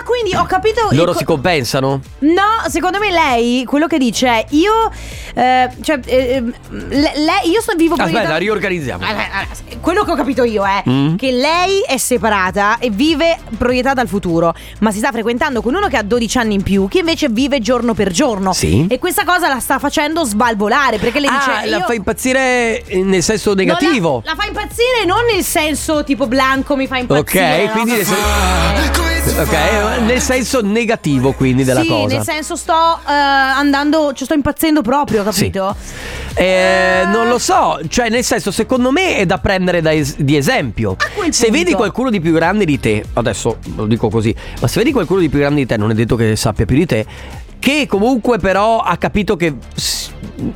quindi ho capito. loro co- si compensano? No, secondo me lei quello che dice è io. eh, cioè, eh, le- lei, io sto vivo Aspetta, proiettata- riorganizziamo. Allora, allora, Quello che ho capito io è Mm. che lei è separata e vive proiettata al futuro, ma si sta frequentando con uno che ha 12 anni in più, che invece vive giorno per giorno. Sì. E questa cosa la sta facendo sbalvolare perché lei Ah, dice. la io- fa impazzire nel senso negativo. La, la fa impazzire non nel senso tipo Blanco mi fa impazzire. Ok, no? quindi ok, nel senso negativo quindi della sì, cosa. nel senso sto eh, andando, cioè sto impazzendo proprio, capito? Eh, non lo so, cioè nel senso secondo me è da prendere da es- di esempio. Se vedi qualcuno di più grande di te, adesso lo dico così, ma se vedi qualcuno di più grande di te, non è detto che sappia più di te, che comunque però ha capito che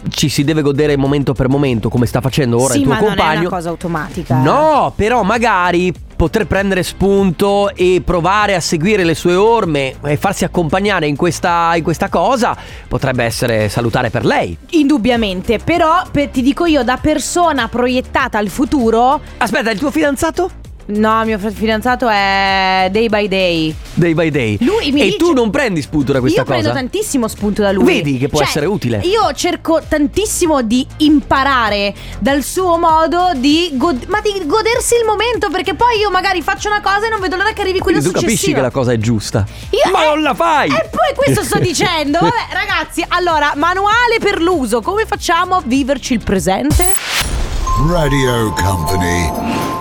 ci si deve godere momento per momento, come sta facendo ora sì, il tuo ma non è compagno. una cosa automatica. No, però magari poter prendere spunto e provare a seguire le sue orme e farsi accompagnare in questa, in questa cosa potrebbe essere salutare per lei. Indubbiamente, però per- ti dico io da persona proiettata al futuro Aspetta, il tuo fidanzato? No, mio fidanzato è day by day. Day by day. Lui mi e dice- tu non prendi spunto da questa io cosa? prendo tantissimo spunto da lui. Vedi che può Cioè, essere utile. Io cerco tantissimo di imparare dal suo modo di, god- ma di godersi il momento. Perché poi io magari faccio una cosa e non vedo l'ora che arrivi quella Quindi tu capisci che la cosa è giusta. Io- Ma eh, non la fai! E poi questo sto dicendo. Vabbè, ragazzi, allora, manuale per l'uso. Come facciamo a viverci il presente? Radio Company.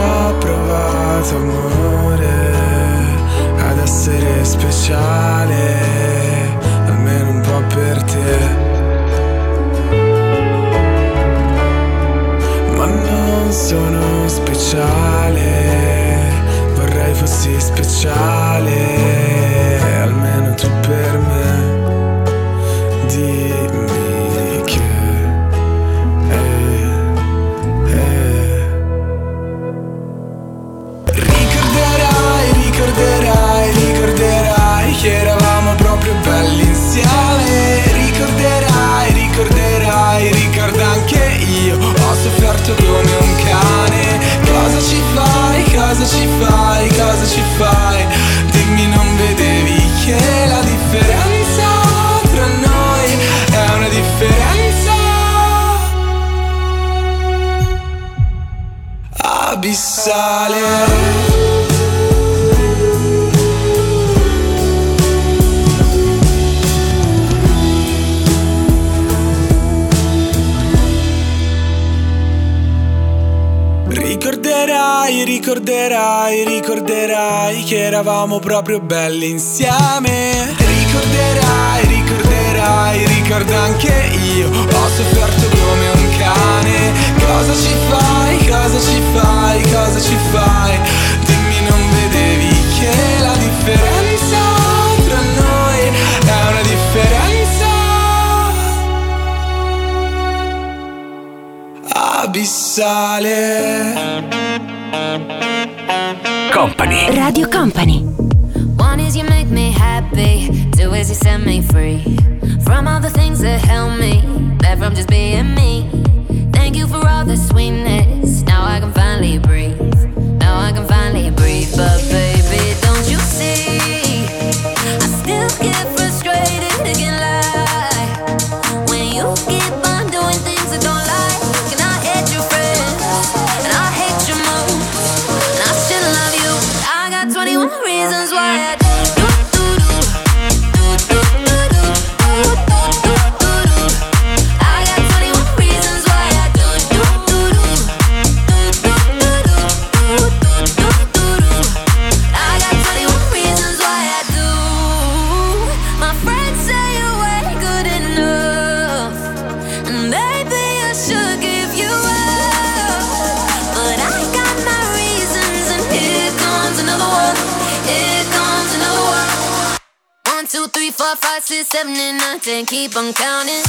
Ho provato amore ad essere speciale, proprio belli insieme. Three, four, five, six, seven, eight, nine, ten. Keep on counting.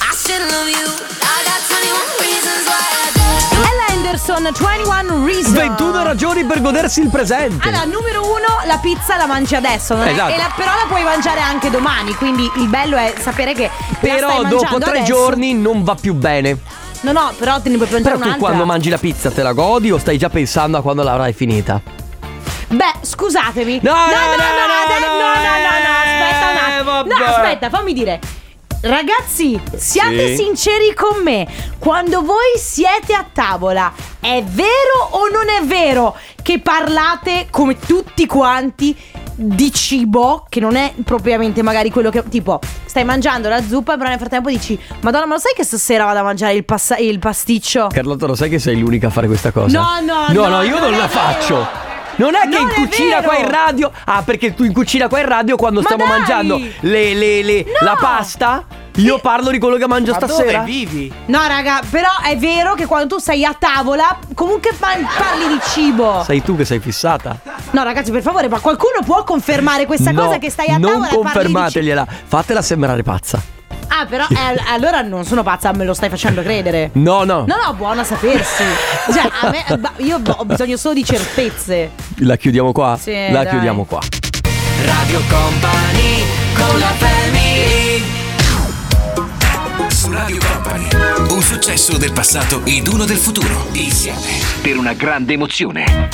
I should love you. I got 21 reasons why I do. Ella Anderson, 21 Reasons. 21 ragioni per godersi il presente. Allora, numero uno, la pizza la mangi adesso, non è- Esatto. e la- però la puoi mangiare anche domani. Quindi il bello è sapere che. la Però stai dopo tre adesso. giorni non va più bene. No, no, però te ne puoi Però mangiare tu un'altra. quando mangi la pizza te la godi o stai già pensando a quando l'avrai finita? Beh, scusatemi. No, no, no, no, no, no, no, no, no, no, no, aspetta un eh, attimo. No, vabbè. aspetta, fammi dire. Ragazzi, siate Sì. sinceri con me. Quando voi siete a tavola, è vero o non è vero che parlate come tutti quanti di cibo, che non è propriamente magari quello che tipo stai mangiando la zuppa, però nel frattempo dici "Madonna, ma lo sai che stasera vado a mangiare il, passa- il pasticcio?" Carlotta, lo sai che sei l'unica a fare questa cosa? No, no, No, no, no, io non la vero. faccio. Non è che Non in è cucina vero. qua in radio. Ah, perché tu in cucina qua in radio quando Ma stiamo dai. mangiando le, le- le- No. la pasta. Io parlo di quello che mangio Ma stasera. dove vivi? No, raga, però è vero che quando tu sei a tavola, comunque pa- parli di cibo. Sei tu che sei fissata. No, ragazzi, per favore, ma qualcuno può confermare questa No, cosa che stai a non tavola e parli di cibo? confermategliela. Fatela sembrare pazza. Ah, però eh, allora non sono pazza, me lo stai facendo credere. No, no. No, no, buono a sapersi. Cioè, a me, ba- io ho bisogno solo di certezze. La chiudiamo qua? Sì, La dai. chiudiamo qua. Radio Company con la family Su Radio Company Un successo del passato ed uno del futuro Insieme per una grande emozione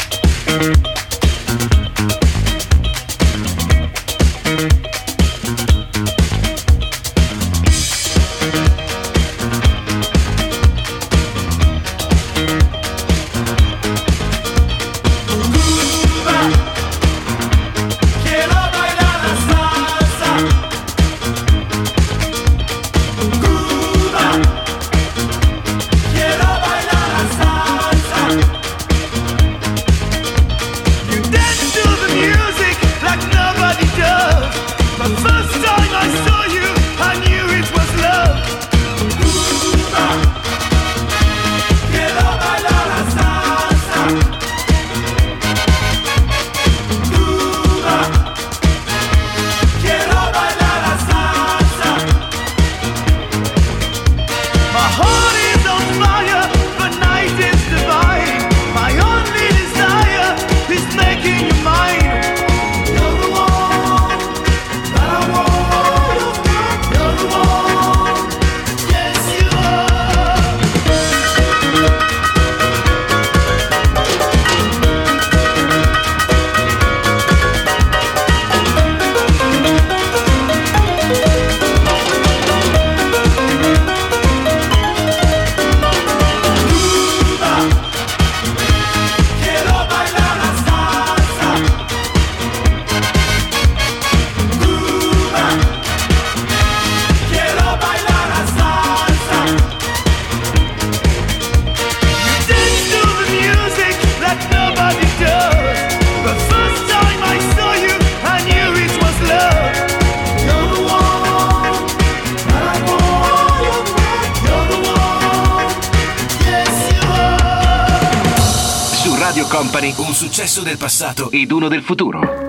del passato. Ed uno del futuro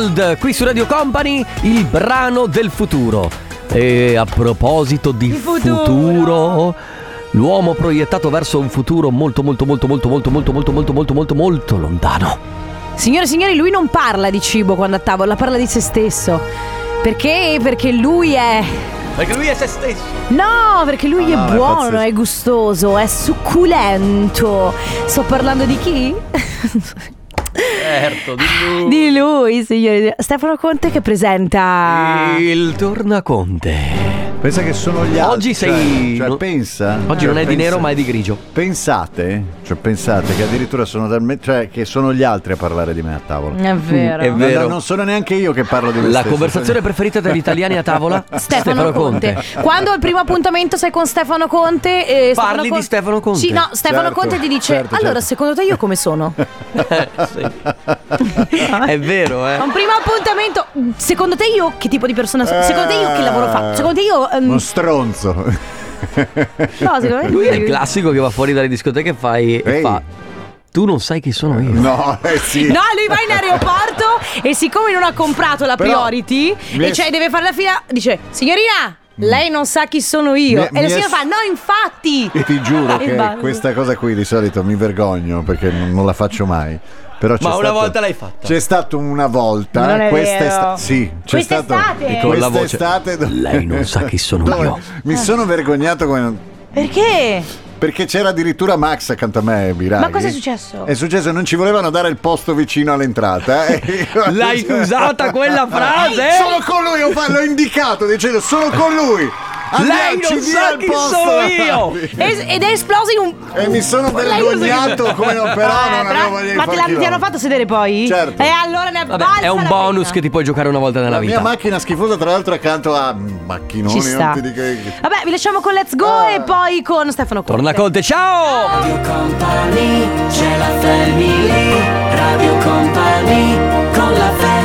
Gold qui su Radio Company, il brano del futuro. E a proposito di futuro. l'uomo proiettato verso un futuro molto molto molto molto molto molto molto molto molto molto molto lontano. Signore e signori, lui non parla di cibo quando a tavola, parla di se stesso. Perché? Perché lui è. Perché lui è se stesso. No, perché lui Ah, è è buono, pazzesco. è gustoso, è succulento. Sto parlando di chi? Certo, di lui. Di lui, signori. Stefano Conte che presenta. Il tornaconte. Pensa che sono gli altri. Oggi cioè- sei- Cioè, no- pensa. Oggi cioè, non è di pensa- nero, ma è di grigio. Pensate, cioè pensate che addirittura sono talmente. cioè che sono gli altri a parlare di me a tavola. È vero. È No, vero. no, non sono neanche io che parlo di me La stesso. conversazione preferita degli italiani a tavola? Stefano, Conte. Quando al primo appuntamento sei con Stefano Conte e Stefano Parli Con- di Stefano Conte? Sì, no, Stefano Certo, Conte ti dice certo, "Allora, certo. secondo te io come sono?" È vero, eh. A un primo appuntamento, secondo te io che tipo di persona sono? Eh. Secondo te io che lavoro faccio? Secondo te io ehm, Uno stronzo. no, secondo me Lui è il classico che va fuori dalle discoteche e fai e fa Tu non sai chi sono io. No, eh sì. No, lui va in aeroporto e siccome non ha comprato la Però priority e è- cioè deve fare la fila, dice "Signorina, lei non sa chi sono io". Mi- e la signora fa "No, infatti". Ti giuro che questa cosa qui di solito mi vergogno perché non, non la faccio mai. Però c'è Ma una stato- volta l'hai fatta. C'è stato una volta. Non è vero. Sì, c'è Quest'estate? stato. E con la voce, do- "Lei non sa chi sono dove io". Mi sono vergognato come. Perché? Perché c'era addirittura Max accanto a me, Biraghi. Ma cosa è successo? È successo, non ci volevano dare il posto vicino all'entrata. eh. L'hai usata quella frase? Sono con lui, l'ho indicato dicendo sono con lui. Lei non sa chi posto sono. Es- ed è esploso in un E mi sono vergognato come non, però Eh, non però- avevo di Ma te l'hanno- ti hanno fatto sedere poi? Certo. E allora ne Vabbè, è un la bonus pena. che ti puoi giocare una volta nella La mia vita. macchina schifosa, tra l'altro, accanto a macchinoni. Ci non sta. ti dico che- Vabbè, vi lasciamo con Let's Go Ah. e poi con Stefano Conte. Torna Conte, ciao! Radio Company, c'è la family, Radio Company, con la family.